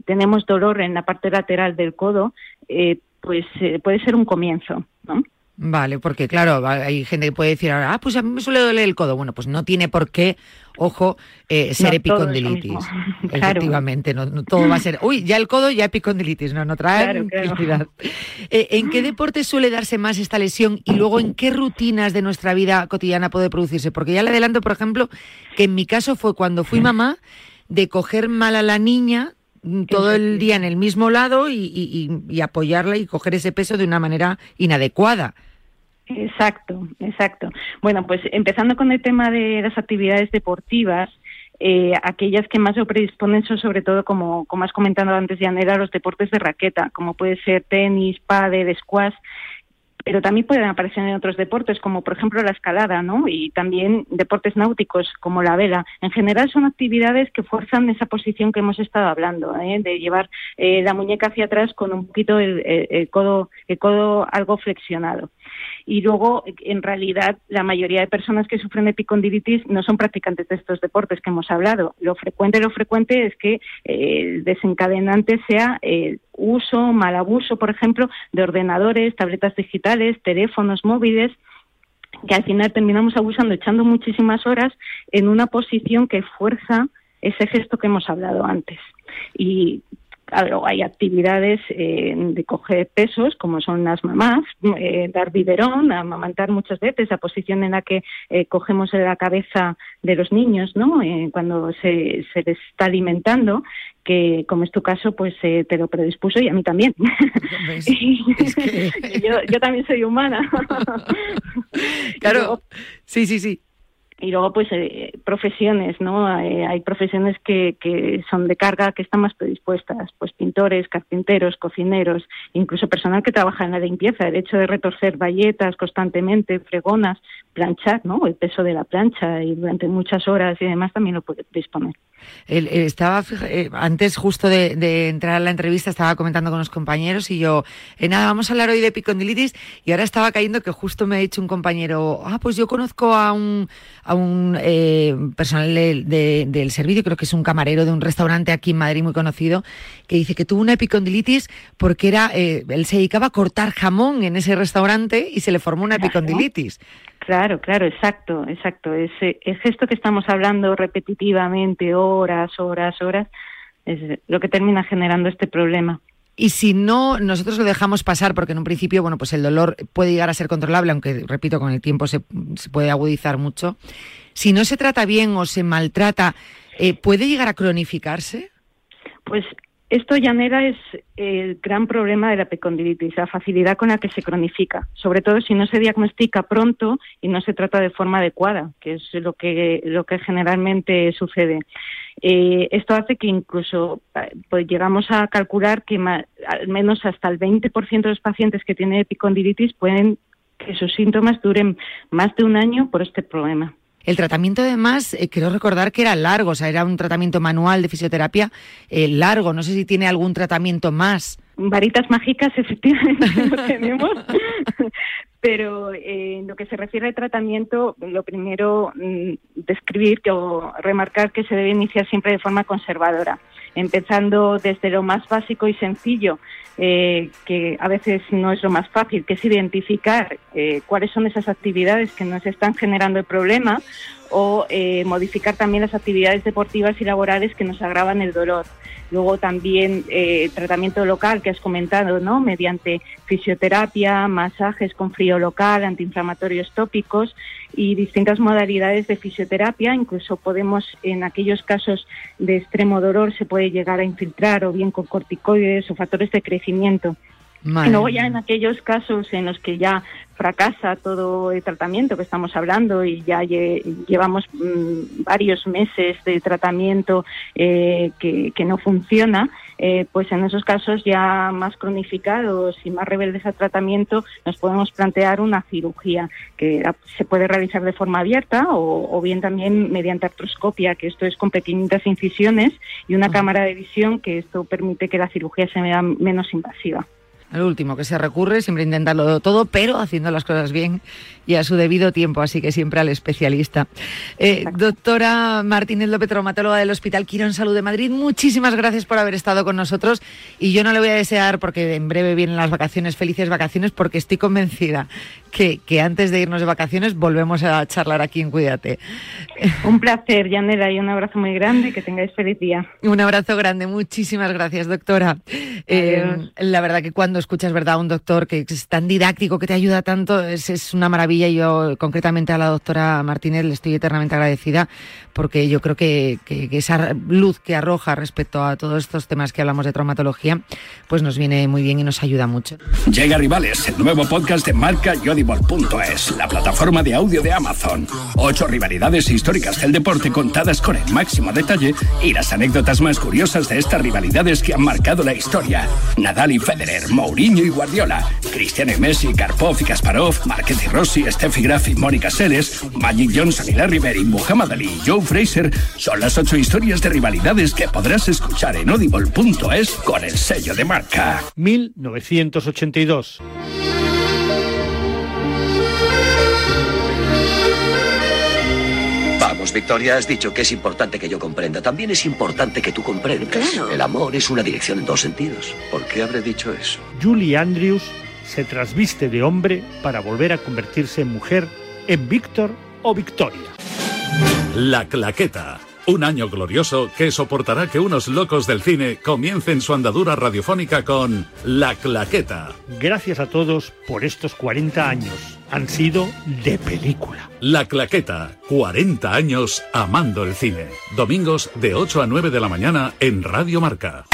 Speaker 8: tenemos dolor en la parte lateral del codo, eh, pues eh, puede ser un comienzo, ¿no?
Speaker 2: Vale, porque claro, hay gente que puede decir ah, pues a mí me suele doler el codo. Bueno, pues no tiene por qué, ojo, eh, ser epicondilitis. [laughs] Efectivamente, no, todo va a ser, uy, ya el codo, ya epicondilitis, no, no trae claro, eh, ¿En qué deporte suele darse más esta lesión y luego en qué rutinas de nuestra vida cotidiana puede producirse? Porque ya le adelanto, por ejemplo, que en mi caso fue cuando fui mamá de coger mal a la niña todo el día en el mismo lado y, apoyarla y coger ese peso de una manera inadecuada.
Speaker 8: Exacto, exacto. Bueno, pues empezando con el tema de las actividades deportivas, eh, aquellas que más se predisponen son sobre todo, como, como has comentado antes, Janela, los deportes de raqueta, como puede ser tenis, pádel, squash, pero también pueden aparecer en otros deportes, como por ejemplo la escalada, ¿no? Y también deportes náuticos, como la vela. En general son actividades que fuerzan esa posición que hemos estado hablando, ¿eh? de llevar eh, la muñeca hacia atrás con un poquito el, codo, el codo algo flexionado. Y luego, en realidad, la mayoría de personas que sufren epicondilitis no son practicantes de estos deportes que hemos hablado. Lo frecuente, lo frecuente es que eh, el desencadenante sea el uso, mal abuso, por ejemplo, de ordenadores, tabletas digitales, teléfonos móviles, que al final terminamos abusando, echando muchísimas horas en una posición que fuerza ese gesto que hemos hablado antes. Y hay actividades eh, de coger pesos, como son las mamás, eh, dar biberón, amamantar muchas veces, la posición en la que eh, cogemos la cabeza de los niños, ¿no? cuando se, se les está alimentando, que como es tu caso, pues te lo predispuso y a mí también. [laughs] [laughs] yo, yo también soy humana. [laughs]
Speaker 2: claro, sí, sí, sí
Speaker 8: y luego pues eh, profesiones no eh, hay profesiones que, que son de carga que están más predispuestas pues pintores carpinteros cocineros incluso personal que trabaja en la limpieza. El hecho de retorcer bayetas constantemente fregonas planchar no el peso de la plancha y durante muchas horas y demás también lo puede disponer.
Speaker 2: Estaba eh, antes justo de, entrar a la entrevista estaba comentando con los compañeros y yo nada vamos a hablar hoy de epicondilitis y ahora estaba cayendo que justo me ha dicho un compañero ah pues yo conozco a un a un eh, personal del servicio, creo que es un camarero de un restaurante aquí en Madrid muy conocido, que dice que tuvo una epicondilitis porque era eh, él se dedicaba a cortar jamón en ese restaurante y se le formó una epicondilitis.
Speaker 8: Claro, claro, exacto, exacto. Ese, es esto que estamos hablando repetitivamente, horas, horas, horas, es lo que termina generando este problema.
Speaker 2: Y si no, nosotros lo dejamos pasar porque en un principio, bueno, pues el dolor puede llegar a ser controlable, aunque, repito, con el tiempo se, puede agudizar mucho. Si no se trata bien o se maltrata, eh, ¿puede llegar a cronificarse?
Speaker 8: Pues esto, Llanera, es el gran problema de la epicondilitis, la facilidad con la que se cronifica, sobre todo si no se diagnostica pronto y no se trata de forma adecuada, que es lo que, lo que generalmente sucede. Eh, esto hace que incluso eh, pues llegamos a calcular que al menos hasta el 20% de los pacientes que tienen epicondilitis pueden que sus síntomas duren más de un año por este problema.
Speaker 2: El tratamiento, además, eh, quiero recordar que era largo, o sea, era un tratamiento manual de fisioterapia eh, largo. No sé si tiene algún tratamiento más.
Speaker 8: Varitas mágicas, [laughs] efectivamente, lo tenemos. [laughs] Pero eh, en lo que se refiere al tratamiento, lo primero, mm, describir o remarcar que se debe iniciar siempre de forma conservadora. Empezando desde lo más básico y sencillo, eh, que a veces no es lo más fácil, que es identificar eh, cuáles son esas actividades que nos están generando el problema o eh, modificar también las actividades deportivas y laborales que nos agravan el dolor. Luego también tratamiento local que has comentado, ¿no? Mediante fisioterapia, masajes con frío local, antiinflamatorios tópicos y distintas modalidades de fisioterapia. Incluso podemos, en aquellos casos de extremo dolor, se puede llegar a infiltrar o bien con corticoides o factores de crecimiento. Y luego ya en aquellos casos en los que ya fracasa todo el tratamiento que estamos hablando y ya llevamos mm, varios meses de tratamiento eh, que, no funciona, eh, pues en esos casos ya más cronificados y más rebeldes al tratamiento nos podemos plantear una cirugía que se puede realizar de forma abierta o, bien también mediante artroscopia, que esto es con pequeñitas incisiones y una cámara de visión que esto permite que la cirugía se vea menos invasiva.
Speaker 2: El último que se recurre, siempre intentarlo todo, pero haciendo las cosas bien y a su debido tiempo, así que siempre al especialista. Eh, doctora Martínez López, traumatóloga del Hospital Quirón Salud de Madrid, muchísimas gracias por haber estado con nosotros y yo no le voy a desear, porque en breve vienen las vacaciones, felices vacaciones, porque estoy convencida que, que antes de irnos de vacaciones volvemos a charlar aquí en Cuídate.
Speaker 8: Un placer, Yanela, y un abrazo muy grande, que tengáis feliz día.
Speaker 2: Un abrazo grande, muchísimas gracias, doctora. Eh, la verdad que cuando escuchas, ¿verdad?, un doctor que es tan didáctico, que te ayuda tanto, es, es una maravilla yo concretamente a la doctora Martínez le estoy eternamente agradecida porque yo creo que, esa luz que arroja respecto a todos estos temas que hablamos de traumatología, pues nos viene muy bien y nos ayuda mucho.
Speaker 9: Llega Rivales, el nuevo podcast de marca Yodibol.es, la plataforma de audio de Amazon. Ocho rivalidades históricas del deporte contadas con el máximo detalle y las anécdotas más curiosas de estas rivalidades que han marcado la historia. Nadal y Federer, Mourinho y Guardiola, Cristiano y Messi, Karpov y Kasparov, Márquez y Rossi, Steffi Graf y Mónica Seles, Magic Johnson y Larry Bird y Muhammad Ali y Joe Fraser son las ocho historias de rivalidades que podrás escuchar en audible.es con el sello de marca.
Speaker 10: 1982.
Speaker 11: Vamos, Victoria, has dicho que es importante que yo comprenda. También es importante que tú comprendas. El amor es una dirección en dos sentidos. ¿Por qué habré dicho eso?
Speaker 10: Julie Andrews se trasviste de hombre para volver a convertirse en mujer en Víctor o Victoria.
Speaker 12: La Claqueta. Un año glorioso que soportará que unos locos del cine comiencen su andadura radiofónica con La Claqueta.
Speaker 10: Gracias a todos por estos 40 años. Han sido de película.
Speaker 12: La Claqueta. 40 años amando el cine. Domingos de 8 a 9 de la mañana en Radio Marca.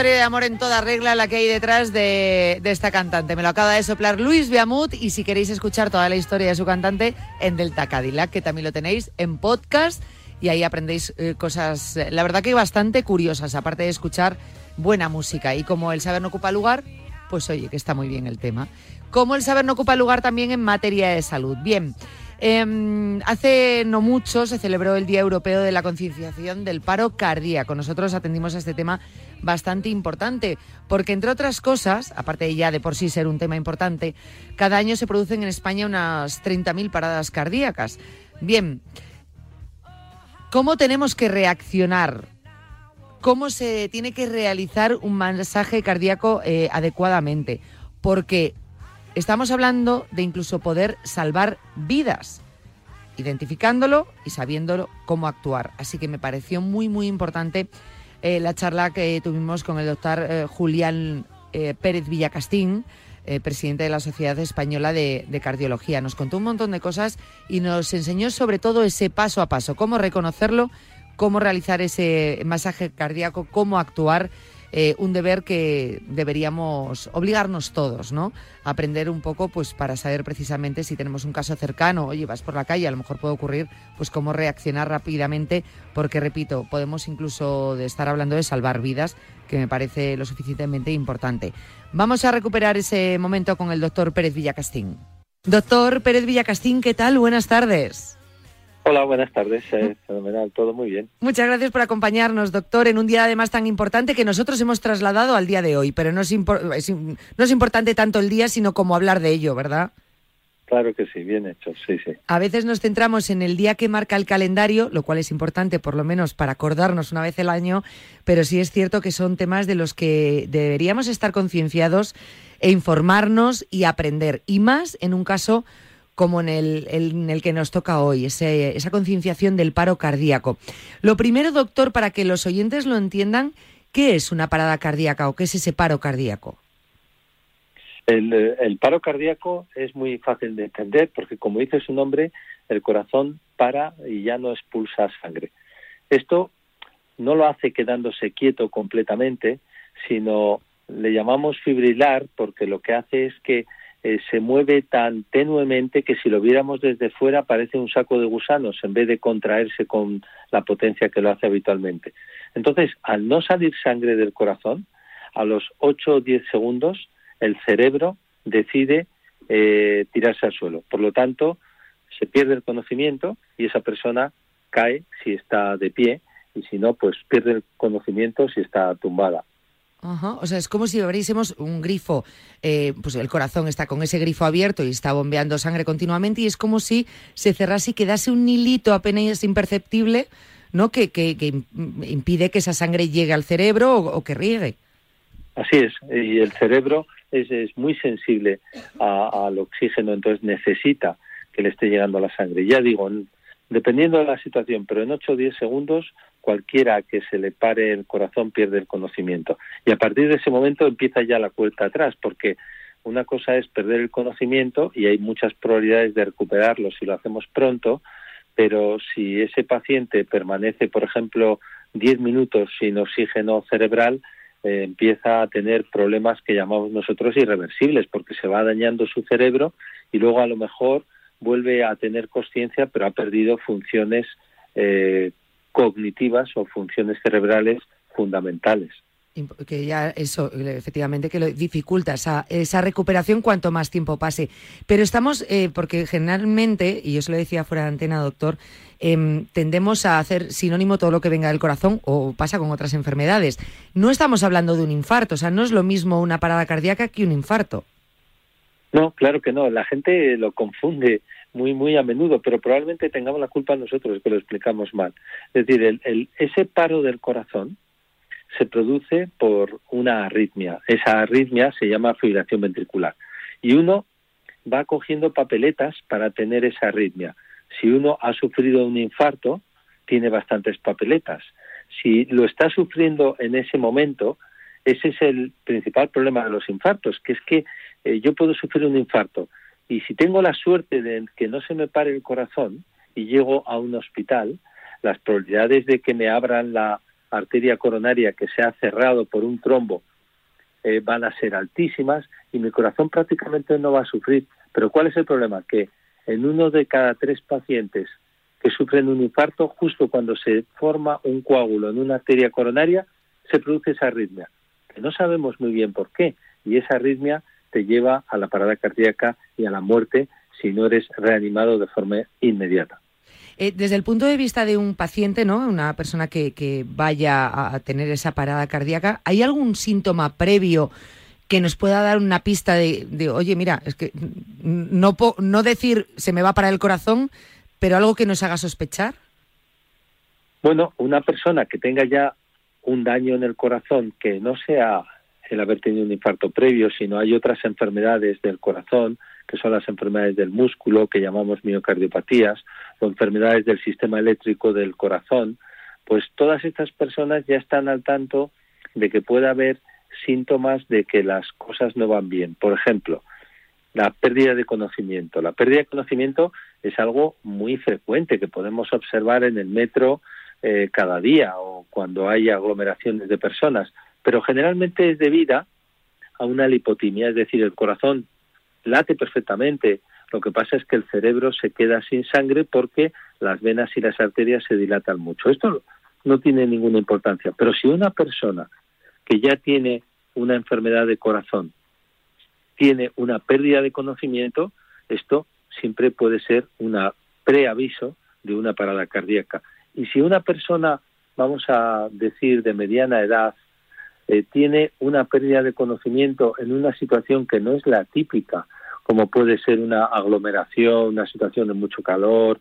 Speaker 2: Historia de amor en toda regla la que hay detrás de, esta cantante. Me lo acaba de soplar Luis Beamut y si queréis escuchar toda la historia de su cantante en Delta Cadillac, que también lo tenéis en podcast y ahí aprendéis eh, cosas, eh, la verdad que bastante curiosas, aparte de escuchar buena música. Y como el saber no ocupa lugar, pues oye, que está muy bien el tema. Como el saber no ocupa lugar también en materia de salud. Bien. Em, hace no mucho se celebró el Día Europeo de la Concienciación del Paro Cardíaco. Nosotros atendimos a este tema bastante importante, porque entre otras cosas, aparte de ya de por sí ser un tema importante, cada año se producen en España unas 30.000 paradas cardíacas. Bien, ¿cómo tenemos que reaccionar? ¿Cómo se tiene que realizar un masaje cardíaco eh, adecuadamente? Porque Estamos hablando de incluso poder salvar vidas, identificándolo y sabiéndolo cómo actuar. Así que me pareció muy, muy importante eh, la charla que tuvimos con el doctor eh, Julián eh, Pérez Villacastín, presidente de la Sociedad Española de, de, Cardiología. Nos contó un montón de cosas y nos enseñó sobre todo ese paso a paso, cómo reconocerlo, cómo realizar ese masaje cardíaco, cómo actuar eh, un deber que deberíamos obligarnos todos, ¿no? aprender un poco, pues para saber precisamente si tenemos un caso cercano, oye, vas por la calle, a lo mejor puede ocurrir, pues cómo reaccionar rápidamente, porque repito, podemos incluso de estar hablando de salvar vidas, que me parece lo suficientemente importante. Vamos a recuperar ese momento con el doctor Pérez Villacastín. Doctor Pérez Villacastín, ¿qué tal? Buenas tardes.
Speaker 13: Hola, buenas tardes. Eh, fenomenal, todo muy bien.
Speaker 2: Muchas gracias por acompañarnos, doctor, en un día además tan importante que nosotros hemos trasladado al día de hoy, pero no es, no es importante tanto el día, sino como hablar de ello, ¿verdad?
Speaker 13: Claro que sí, bien hecho, sí, sí.
Speaker 2: A veces nos centramos en el día que marca el calendario, lo cual es importante por lo menos para acordarnos una vez el año, pero sí es cierto que son temas de los que deberíamos estar concienciados e informarnos y aprender, y más en un caso como en el, que nos toca hoy, esa concienciación del paro cardíaco. Lo primero, doctor, para que los oyentes lo entiendan, ¿qué es una parada cardíaca o qué es ese paro cardíaco?
Speaker 13: El, el, paro cardíaco es muy fácil de entender porque, como dice su nombre, el corazón para y ya no expulsa sangre. Esto no lo hace quedándose quieto completamente, sino le llamamos fibrilar porque lo que hace es que eh, se mueve tan tenuemente que si lo viéramos desde fuera parece un saco de gusanos en vez de contraerse con la potencia que lo hace habitualmente. Entonces, al no salir sangre del corazón, a los 8 o 10 segundos, el cerebro decide eh, tirarse al suelo. Por lo tanto, se pierde el conocimiento y esa persona cae si está de pie y si no, pues pierde el conocimiento si está tumbada.
Speaker 2: O sea, es como si abriésemos un grifo, eh, pues el corazón está con ese grifo abierto y está bombeando sangre continuamente y es como si se cerrase y quedase un hilito apenas imperceptible, ¿no? Que, que, impide que esa sangre llegue al cerebro o, que riegue.
Speaker 13: Así es, y el cerebro es, es muy sensible al oxígeno, entonces necesita que le esté llegando la sangre. Ya digo, dependiendo de la situación, pero en 8 o 10 segundos cualquiera que se le pare el corazón pierde el conocimiento. Y a partir de ese momento empieza ya la cuenta atrás, porque una cosa es perder el conocimiento y hay muchas probabilidades de recuperarlo si lo hacemos pronto, pero si ese paciente permanece, por ejemplo, 10 minutos sin oxígeno cerebral, eh, empieza a tener problemas que llamamos nosotros irreversibles, porque se va dañando su cerebro y luego a lo mejor vuelve a tener conciencia, pero ha perdido funciones eh, cognitivas o funciones cerebrales fundamentales.
Speaker 2: Que ya eso, efectivamente, que lo dificulta esa, esa recuperación cuanto más tiempo pase. Pero estamos, eh, porque generalmente, y yo se lo decía fuera de antena, doctor, em, tendemos a hacer sinónimo todo lo que venga del corazón o pasa con otras enfermedades. No estamos hablando de un infarto, o sea, no es lo mismo una parada cardíaca que un infarto.
Speaker 13: No, claro que no. La gente lo confunde muy muy a menudo, pero probablemente tengamos la culpa nosotros que lo explicamos mal. Es decir, el, ese paro del corazón se produce por una arritmia. Esa arritmia se llama fibrilación ventricular. Y uno va cogiendo papeletas para tener esa arritmia. Si uno ha sufrido un infarto, tiene bastantes papeletas. Si lo está sufriendo en ese momento, ese es el principal problema de los infartos, que es que eh, yo puedo sufrir un infarto, y si tengo la suerte de que no se me pare el corazón y llego a un hospital, las probabilidades de que me abran la arteria coronaria que se ha cerrado por un trombo eh, van a ser altísimas y mi corazón prácticamente no va a sufrir. Pero ¿cuál es el problema? Que en uno de cada tres pacientes que sufren un infarto, justo cuando se forma un coágulo en una arteria coronaria, se produce esa arritmia, que no sabemos muy bien por qué, y esa arritmia te lleva a la parada cardíaca y a la muerte si no eres reanimado de forma inmediata.
Speaker 2: Eh, desde el punto de vista de un paciente, ¿no? Una persona que, vaya a tener esa parada cardíaca, ¿hay algún síntoma previo que nos pueda dar una pista de, oye, mira, es que no, no decir se me va a parar el corazón, pero algo que nos haga sospechar?
Speaker 13: Bueno, una persona que tenga ya un daño en el corazón que no sea el haber tenido un infarto previo, sino hay otras enfermedades del corazón, que son las enfermedades del músculo, que llamamos miocardiopatías, o enfermedades del sistema eléctrico del corazón, pues todas estas personas ya están al tanto de que puede haber síntomas de que las cosas no van bien. Por ejemplo, la pérdida de conocimiento. La pérdida de conocimiento es algo muy frecuente que podemos observar en el metro eh, cada día o cuando hay aglomeraciones de personas, pero generalmente es debida a una lipotimia, es decir, el corazón late perfectamente, lo que pasa es que el cerebro se queda sin sangre porque las venas y las arterias se dilatan mucho. Esto no tiene ninguna importancia, pero si una persona que ya tiene una enfermedad de corazón tiene una pérdida de conocimiento, esto siempre puede ser un preaviso de una parada cardíaca. Y si una persona, vamos a decir, de mediana edad, eh, tiene una pérdida de conocimiento en una situación que no es la típica, como puede ser una aglomeración, una situación de mucho calor,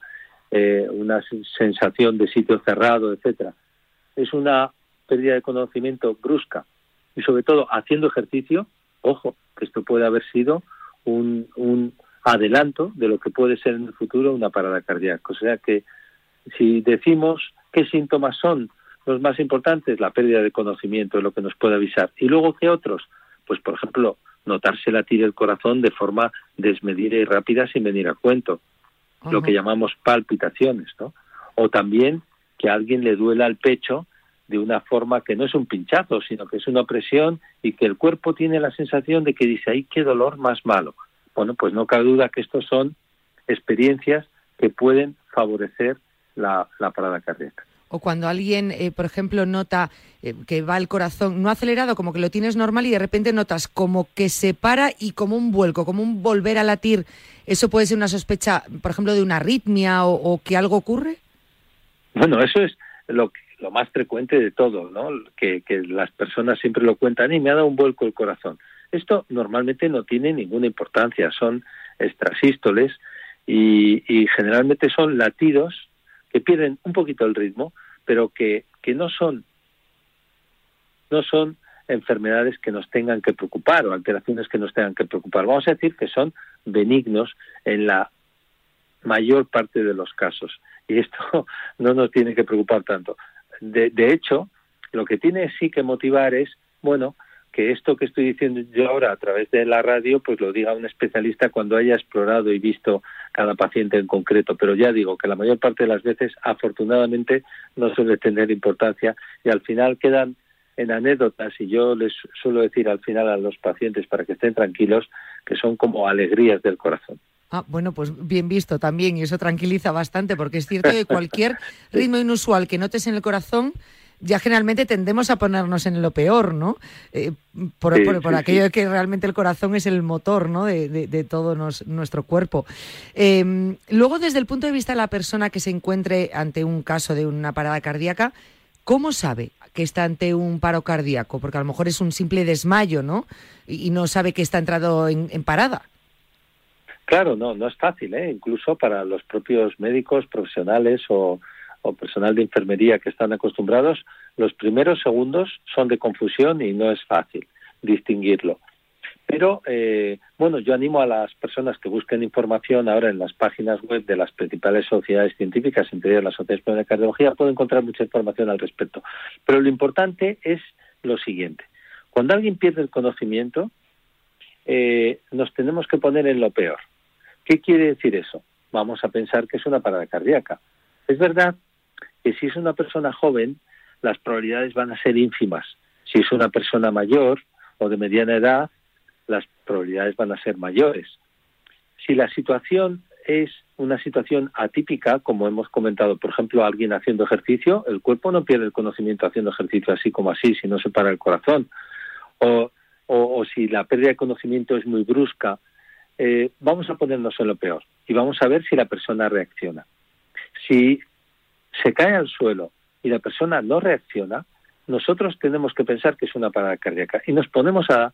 Speaker 13: eh, una sensación de sitio cerrado, etcétera. Es una pérdida de conocimiento brusca y sobre todo haciendo ejercicio, ojo, que esto puede haber sido un, un adelanto de lo que puede ser en el futuro una parada cardíaca. O sea que si decimos qué síntomas son los más importantes, la pérdida de conocimiento es lo que nos puede avisar. Y luego, ¿qué otros? Pues, por ejemplo, notarse latir el corazón de forma desmedida y rápida sin venir a cuento, lo que llamamos palpitaciones, ¿no? O también que a alguien le duela el pecho de una forma que no es un pinchazo, sino que es una opresión y que el cuerpo tiene la sensación de que dice, ¡ay, qué dolor más malo! Bueno, pues no cabe duda que estos son experiencias que pueden favorecer la, parada cardíaca.
Speaker 2: O cuando alguien, eh, por ejemplo, nota eh, que va el corazón no acelerado, como que lo tienes normal y de repente notas como que se para y como un vuelco, como un volver a latir, ¿eso puede ser una sospecha, por ejemplo, de una arritmia o, que algo ocurre?
Speaker 13: Bueno, eso es lo, lo más frecuente de todo, ¿no? Que, las personas siempre lo cuentan y me ha dado un vuelco el corazón. Esto normalmente no tiene ninguna importancia, son extrasístoles y generalmente son latidos que pierden un poquito el ritmo, pero que, que no son no son enfermedades que nos tengan que preocupar o alteraciones que nos tengan que preocupar. Vamos a decir que son benignos en la mayor parte de los casos. Y esto [laughs] no nos tiene que preocupar tanto. De, de hecho, lo que tiene sí que motivar es, bueno, que esto que estoy diciendo yo ahora a través de la radio, pues lo diga un especialista cuando haya explorado y visto cada paciente en concreto. Pero ya digo que la mayor parte de las veces, afortunadamente, no suele tener importancia y al final quedan en anécdotas y yo les suelo decir al final a los pacientes para que estén tranquilos que son como alegrías del corazón.
Speaker 2: Ah, bueno, pues bien visto también y eso tranquiliza bastante porque es cierto que cualquier [laughs] ritmo inusual que notes en el corazón ya generalmente tendemos a ponernos en lo peor, ¿no? Eh, por, aquello de que realmente el corazón es el motor, ¿no? De, todo nuestro cuerpo. Em, luego, desde el punto de vista de la persona que se encuentre ante un caso de una parada cardíaca, ¿cómo sabe que está ante un paro cardíaco? Porque a lo mejor es un simple desmayo, ¿no? Y, no sabe que está entrado en, en parada.
Speaker 13: Claro, no, no es fácil, ¿eh? Incluso para los propios médicos profesionales o o personal de enfermería que están acostumbrados, los primeros segundos son de confusión y no es fácil distinguirlo. Pero, eh, bueno, yo animo a las personas que busquen información ahora en las páginas web de las principales sociedades científicas, entre ellas la Sociedad Española de Cardiología, pueden encontrar mucha información al respecto. Pero lo importante es lo siguiente. Cuando alguien pierde el conocimiento, eh, nos tenemos que poner en lo peor. ¿Qué quiere decir eso? Vamos a pensar que es una parada cardíaca. Es verdad que si es una persona joven, las probabilidades van a ser ínfimas. Si es una persona mayor o de mediana edad, las probabilidades van a ser mayores. Si la situación es una situación atípica, como hemos comentado, por ejemplo, alguien haciendo ejercicio, el cuerpo no pierde el conocimiento haciendo ejercicio así como así, si no se para el corazón. O, o, si la pérdida de conocimiento es muy brusca, eh, vamos a ponernos en lo peor y vamos a ver si la persona reacciona. Si se cae al suelo y la persona no reacciona, nosotros tenemos que pensar que es una parada cardíaca y nos ponemos a,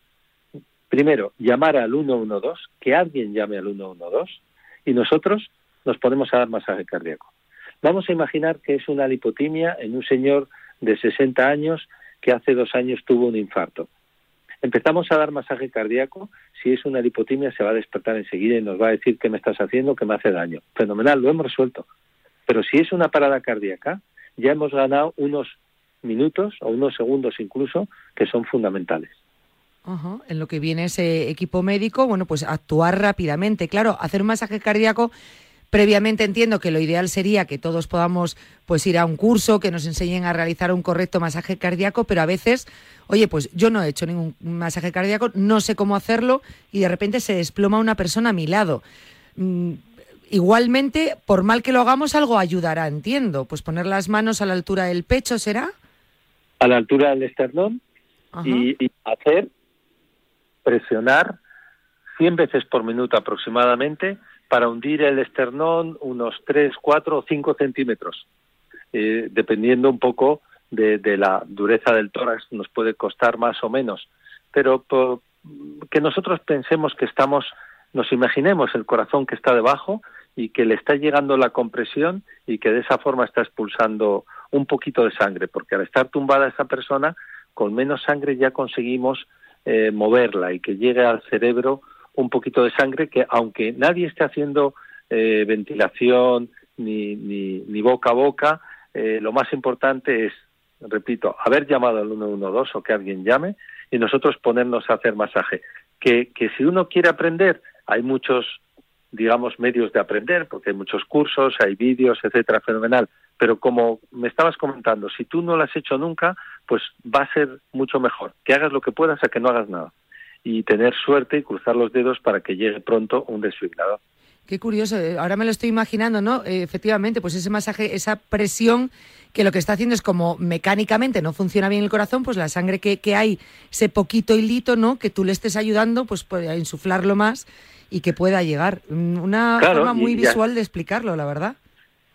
Speaker 13: primero, llamar al 112, que alguien llame al 112 y nosotros nos ponemos a dar masaje cardíaco. Vamos a imaginar que es una lipotimia en un señor de 60 años que hace dos años tuvo un infarto. Empezamos a dar masaje cardíaco, si es una lipotimia se va a despertar enseguida y nos va a decir qué me estás haciendo, que me hace daño. Fenomenal, lo hemos resuelto. Pero si es una parada cardíaca, ya hemos ganado unos minutos o unos segundos incluso que son fundamentales.
Speaker 2: En lo que viene ese equipo médico, bueno, pues actuar rápidamente. Claro, hacer un masaje cardíaco Previamente entiendo que lo ideal sería que todos podamos pues ir a un curso, que nos enseñen a realizar un correcto masaje cardíaco, pero a veces, oye, pues yo no he hecho ningún masaje cardíaco, no sé cómo hacerlo y de repente se desploma una persona a mi lado. Igualmente, por mal que lo hagamos, algo ayudará, entiendo. Pues poner las manos a la altura del pecho, ¿será?
Speaker 13: A la altura del esternón y, y hacer presionar 100 veces por minuto aproximadamente para hundir el esternón unos 3, 4 o 5 centímetros, eh, dependiendo un poco de, la dureza del tórax, nos puede costar más o menos. Pero que nosotros pensemos que estamos, nos imaginemos el corazón que está debajo y que le está llegando la compresión y que de esa forma está expulsando un poquito de sangre, porque al estar tumbada esa persona, con menos sangre ya conseguimos eh, moverla y que llegue al cerebro un poquito de sangre que aunque nadie esté haciendo eh, ventilación ni, ni, boca a boca, eh, lo más importante es, repito, haber llamado al 112 o que alguien llame y nosotros ponernos a hacer masaje. Que, que si uno quiere aprender, hay muchos, digamos, medios de aprender, porque hay muchos cursos, hay vídeos, etcétera, fenomenal. Pero como me estabas comentando, si tú no lo has hecho nunca, pues va a ser mucho mejor que hagas lo que puedas a que no hagas nada y tener suerte y cruzar los dedos para que llegue pronto un desfibrilador.
Speaker 2: Qué curioso, eh, ahora me lo estoy imaginando, ¿no? Eh, efectivamente, pues ese masaje, esa presión que lo que está haciendo es como mecánicamente no funciona bien el corazón, pues la sangre que, hay, ese poquito hilito, ¿no? Que tú le estés ayudando, pues, pues a insuflarlo más y que pueda llegar. Mm, una forma muy visual de explicarlo, la verdad.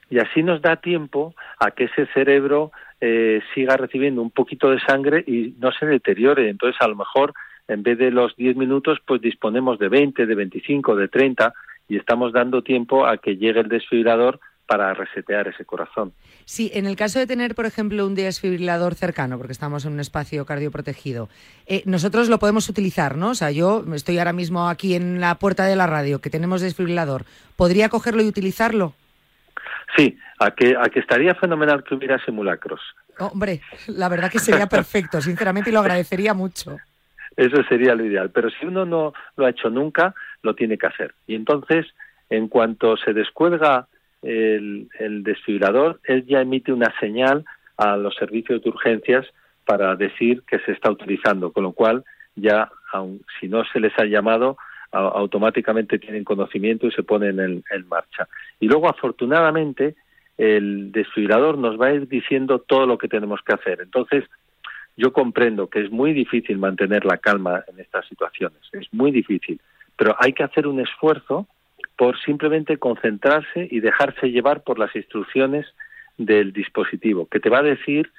Speaker 13: Y así nos da tiempo a que ese cerebro eh, siga recibiendo un poquito de sangre y no se deteriore. Entonces, a lo mejor en vez de los 10 minutos, pues disponemos de 20, de 25, de 30 y estamos dando tiempo a que llegue el desfibrilador para resetear ese corazón.
Speaker 2: Sí, en el caso de tener, por ejemplo, un desfibrilador cercano, porque estamos en un espacio cardioprotegido, eh, nosotros lo podemos utilizar, ¿no? O sea, yo estoy ahora mismo aquí en la puerta de la radio, que tenemos desfibrilador. ¿Podría cogerlo y utilizarlo?
Speaker 13: Sí, a que, a que estaría fenomenal que hubiera simulacros.
Speaker 2: Hombre, la verdad que sería perfecto, [laughs] sinceramente, y lo agradecería mucho.
Speaker 13: Eso sería lo ideal. Pero si uno no lo ha hecho nunca, lo tiene que hacer. Y entonces, en cuanto se descuelga el, desfibrilador, él ya emite una señal a los servicios de urgencias para decir que se está utilizando, con lo cual ya, aun si no se les ha llamado, automáticamente tienen conocimiento y se ponen en, en, marcha. Y luego, afortunadamente, el desfibrilador nos va a ir diciendo todo lo que tenemos que hacer. Entonces, yo comprendo que es muy difícil mantener la calma en estas situaciones, es muy difícil, pero hay que hacer un esfuerzo por simplemente concentrarse y dejarse llevar por las instrucciones del dispositivo, que te va a decir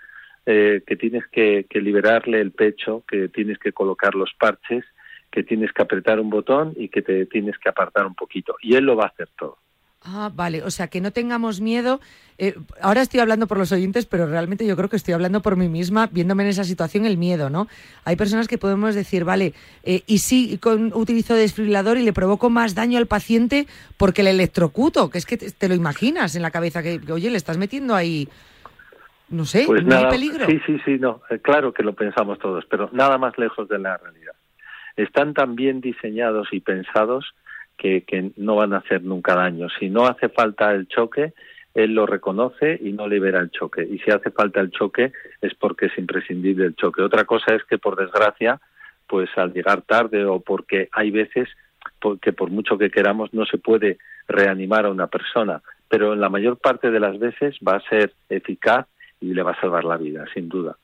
Speaker 13: eh, que tienes que, que liberarle el pecho, que tienes que colocar los parches, que tienes que apretar un botón y que te tienes que apartar un poquito. Y él lo va a hacer todo.
Speaker 2: Ah, vale, o sea, que no tengamos miedo. Eh, ahora estoy hablando por los oyentes, pero realmente yo creo que estoy hablando por mí misma, viéndome en esa situación, el miedo, ¿no? Hay personas que podemos decir, vale, eh, y si con, utilizo desfibrilador y le provoco más daño al paciente porque le electrocuto, que es que te, lo imaginas en la cabeza, que, oye, le estás metiendo ahí, no sé,
Speaker 13: pues
Speaker 2: no hay peligro.
Speaker 13: Sí, sí, sí, no, eh, claro que lo pensamos todos, pero nada más lejos de la realidad. Están tan bien diseñados y pensados que, no van a hacer nunca daño. Si no hace falta el choque, él lo reconoce y no libera el choque. Y si hace falta el choque es porque es imprescindible el choque. Otra cosa es que por desgracia, pues al llegar tarde o porque hay veces que por mucho que queramos no se puede reanimar a una persona, pero en la mayor parte de las veces va a ser eficaz y le va a salvar la vida, sin duda.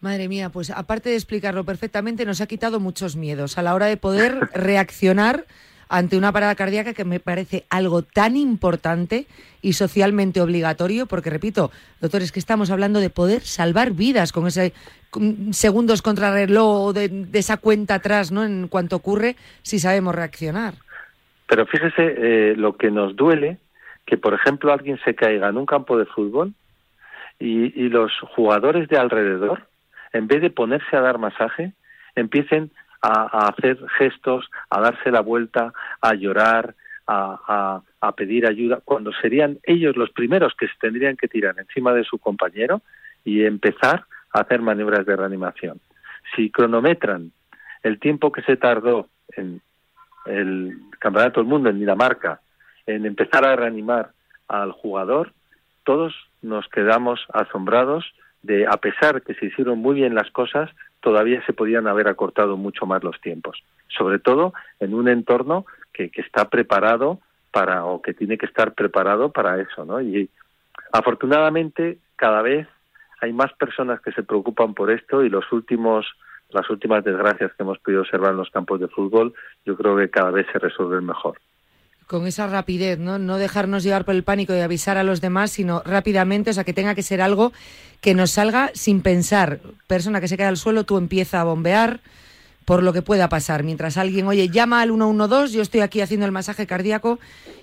Speaker 2: Madre mía, pues aparte de explicarlo perfectamente, nos ha quitado muchos miedos a la hora de poder [laughs] reaccionar ante una parada cardíaca que me parece algo tan importante y socialmente obligatorio, porque repito, doctores, que estamos hablando de poder salvar vidas con ese segundos contrarreloj de, de esa cuenta atrás, ¿no? En cuanto ocurre, si sabemos reaccionar.
Speaker 13: Pero fíjese eh, lo que nos duele, que por ejemplo alguien se caiga en un campo de fútbol y, y los jugadores de alrededor, en vez de ponerse a dar masaje, empiecen a, hacer gestos, a darse la vuelta, a llorar, a, a, pedir ayuda, cuando serían ellos los primeros que se tendrían que tirar encima de su compañero y empezar a hacer maniobras de reanimación. Si cronometran el tiempo que se tardó en el Campeonato del Mundo en Dinamarca en empezar a reanimar al jugador, todos nos quedamos asombrados de, a pesar que se hicieron muy bien las cosas, todavía se podían haber acortado mucho más los tiempos. Sobre todo en un entorno que, que está preparado para, o que tiene que estar preparado para eso, ¿no? Y afortunadamente cada vez hay más personas que se preocupan por esto y los últimos las últimas desgracias que hemos podido observar en los campos de fútbol, yo creo que cada vez se resuelven mejor.
Speaker 2: Con esa rapidez, ¿no? No dejarnos llevar por el pánico y avisar a los demás, sino rápidamente, o sea, que tenga que ser algo que nos salga sin pensar. Persona que se queda al suelo, tú empieza a bombear por lo que pueda pasar. Mientras alguien, oye, llama al 112, yo estoy aquí haciendo el masaje cardíaco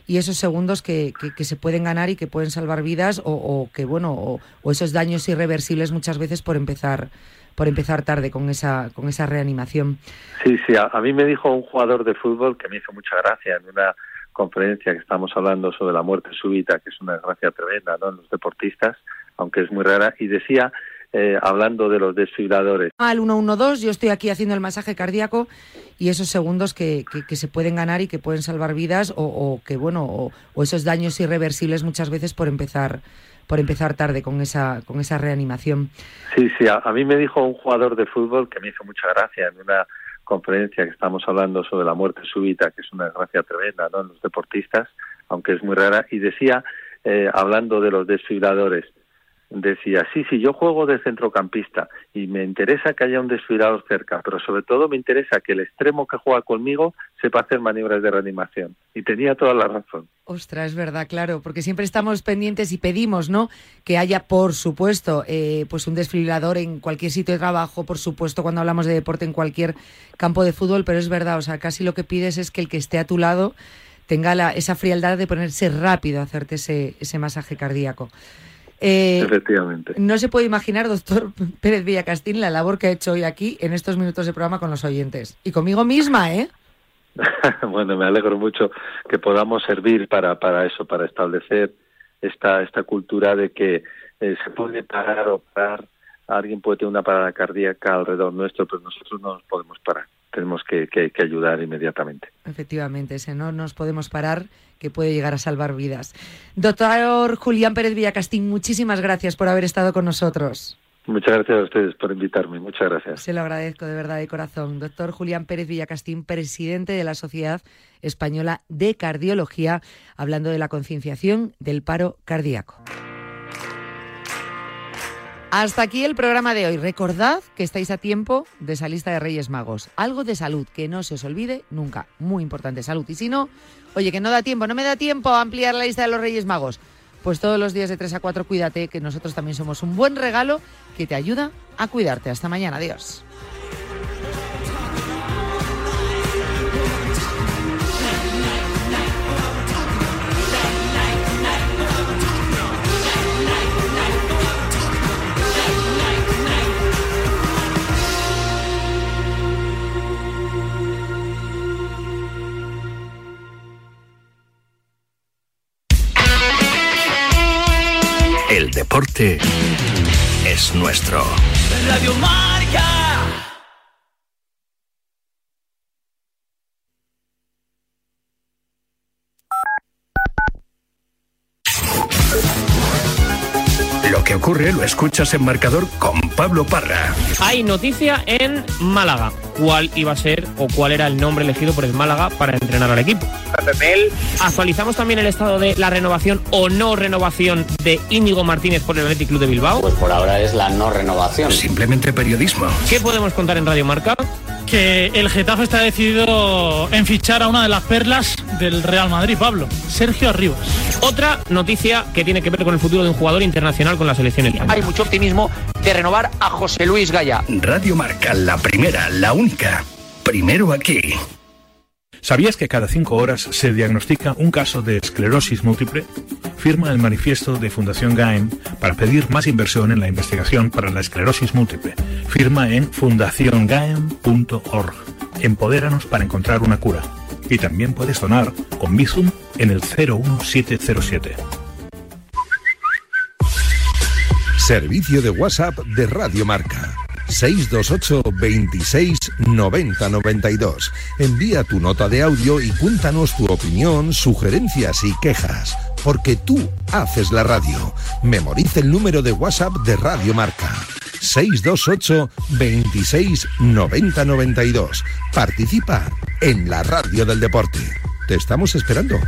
Speaker 2: y esos segundos que, que, se pueden ganar y que pueden salvar vidas o, o que, bueno, o, esos daños irreversibles muchas veces por empezar por empezar tarde con esa, con esa reanimación.
Speaker 13: Sí, sí, a, mí me dijo un jugador de fútbol que me hizo mucha gracia en una conferencia que estamos hablando sobre la muerte súbita, que es una desgracia tremenda ¿no? en los deportistas, aunque es muy rara, y decía, eh, hablando de los desfibriladores.
Speaker 2: Al 112, yo estoy aquí haciendo el masaje cardíaco y esos segundos que, que, que se pueden ganar y que pueden salvar vidas o, o que, bueno, o, o esos daños irreversibles muchas veces por empezar por empezar tarde con esa, con esa reanimación.
Speaker 13: Sí, sí, a, a, mí me dijo un jugador de fútbol que me hizo mucha gracia en una conferencia que estamos hablando sobre la muerte súbita, que es una desgracia tremenda ¿no? en los deportistas, aunque es muy rara, y decía, eh, hablando de los desfibriladores, decía, sí, sí, yo juego de centrocampista y me interesa que haya un desfibrilador cerca, pero sobre todo me interesa que el extremo que juega conmigo sepa hacer maniobras de reanimación. Y tenía toda la razón.
Speaker 2: Ostras, es verdad, claro, porque siempre estamos pendientes y pedimos, ¿no? Que haya, por supuesto, eh, pues un desfibrilador en cualquier sitio de trabajo, por supuesto, cuando hablamos de deporte en cualquier campo de fútbol, pero es verdad, o sea, casi lo que pides es que el que esté a tu lado tenga la, esa frialdad de ponerse rápido a hacerte ese, ese masaje cardíaco.
Speaker 13: Eh, Efectivamente.
Speaker 2: No se puede imaginar, doctor [laughs] Pérez Villacastín, la labor que ha hecho hoy aquí en estos minutos de programa con los oyentes. Y conmigo misma, ¿eh? [laughs]
Speaker 13: bueno, me alegro mucho que podamos servir para, para eso, para establecer esta, esta cultura de que eh, se puede parar o parar, alguien puede tener una parada cardíaca alrededor nuestro, pero nosotros no nos podemos parar. Tenemos que, que, que ayudar inmediatamente.
Speaker 2: Efectivamente, ese no nos podemos parar, que puede llegar a salvar vidas. Doctor Julián Pérez Villacastín, muchísimas gracias por haber estado con nosotros.
Speaker 13: Muchas gracias a ustedes por invitarme. Muchas gracias.
Speaker 2: Se lo agradezco de verdad de corazón. Doctor Julián Pérez Villacastín, presidente de la Sociedad Española de Cardiología, hablando de la concienciación del paro cardíaco. Hasta aquí el programa de hoy. Recordad que estáis a tiempo de esa lista de Reyes Magos. Algo de salud, que no se os olvide nunca. Muy importante, salud. Y si no, oye, que no da tiempo, no me da tiempo a ampliar la lista de los Reyes Magos. Pues todos los días de 3 a 4 cuídate, que nosotros también somos un buen regalo que te ayuda a cuidarte. Hasta mañana, adiós.
Speaker 9: Deporte es nuestro.
Speaker 7: Radio Marca.
Speaker 9: Lo que ocurre lo escuchas en marcador con Pablo Parra.
Speaker 14: Hay noticia en Málaga. ¿Cuál iba a ser o cuál era el nombre elegido por el Málaga para entrenar al equipo? Actualizamos también el estado de la renovación o no renovación de Íñigo Martínez por el Athletic Club de Bilbao.
Speaker 15: Pues por ahora es la no renovación.
Speaker 9: Simplemente periodismo.
Speaker 14: ¿Qué podemos contar en Radio Marca?
Speaker 16: Que el Getafe está decidido en fichar a una de las perlas del Real Madrid, Pablo, Sergio Arribas.
Speaker 14: Otra noticia que tiene que ver con el futuro de un jugador internacional con la selección española.
Speaker 17: Hay mucho optimismo de renovar a José Luis Gaya.
Speaker 9: Radio Marca, la primera, la única. Primero aquí.
Speaker 18: ¿Sabías que cada cinco horas se diagnostica un caso de esclerosis múltiple? Firma el manifiesto de Fundación GAEM para pedir más inversión en la investigación para la esclerosis múltiple. Firma en fundaciongaem.org. Empodéranos para encontrar una cura. Y también puedes donar con Bizum en el 01707.
Speaker 1: Servicio de WhatsApp de Radio Marca. 628 26 90 92. Envía tu nota de audio y cuéntanos tu opinión, sugerencias y quejas. Porque tú haces la radio. Memoriza el número de WhatsApp de Radio Marca. 628 26 90 92. Participa en la radio del deporte. Te estamos esperando.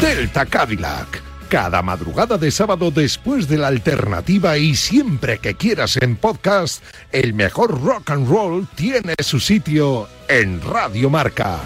Speaker 1: Delta Cadillac. Cada madrugada de sábado después de la alternativa y siempre que quieras en podcast, el mejor rock and roll tiene su sitio en Radio Marca.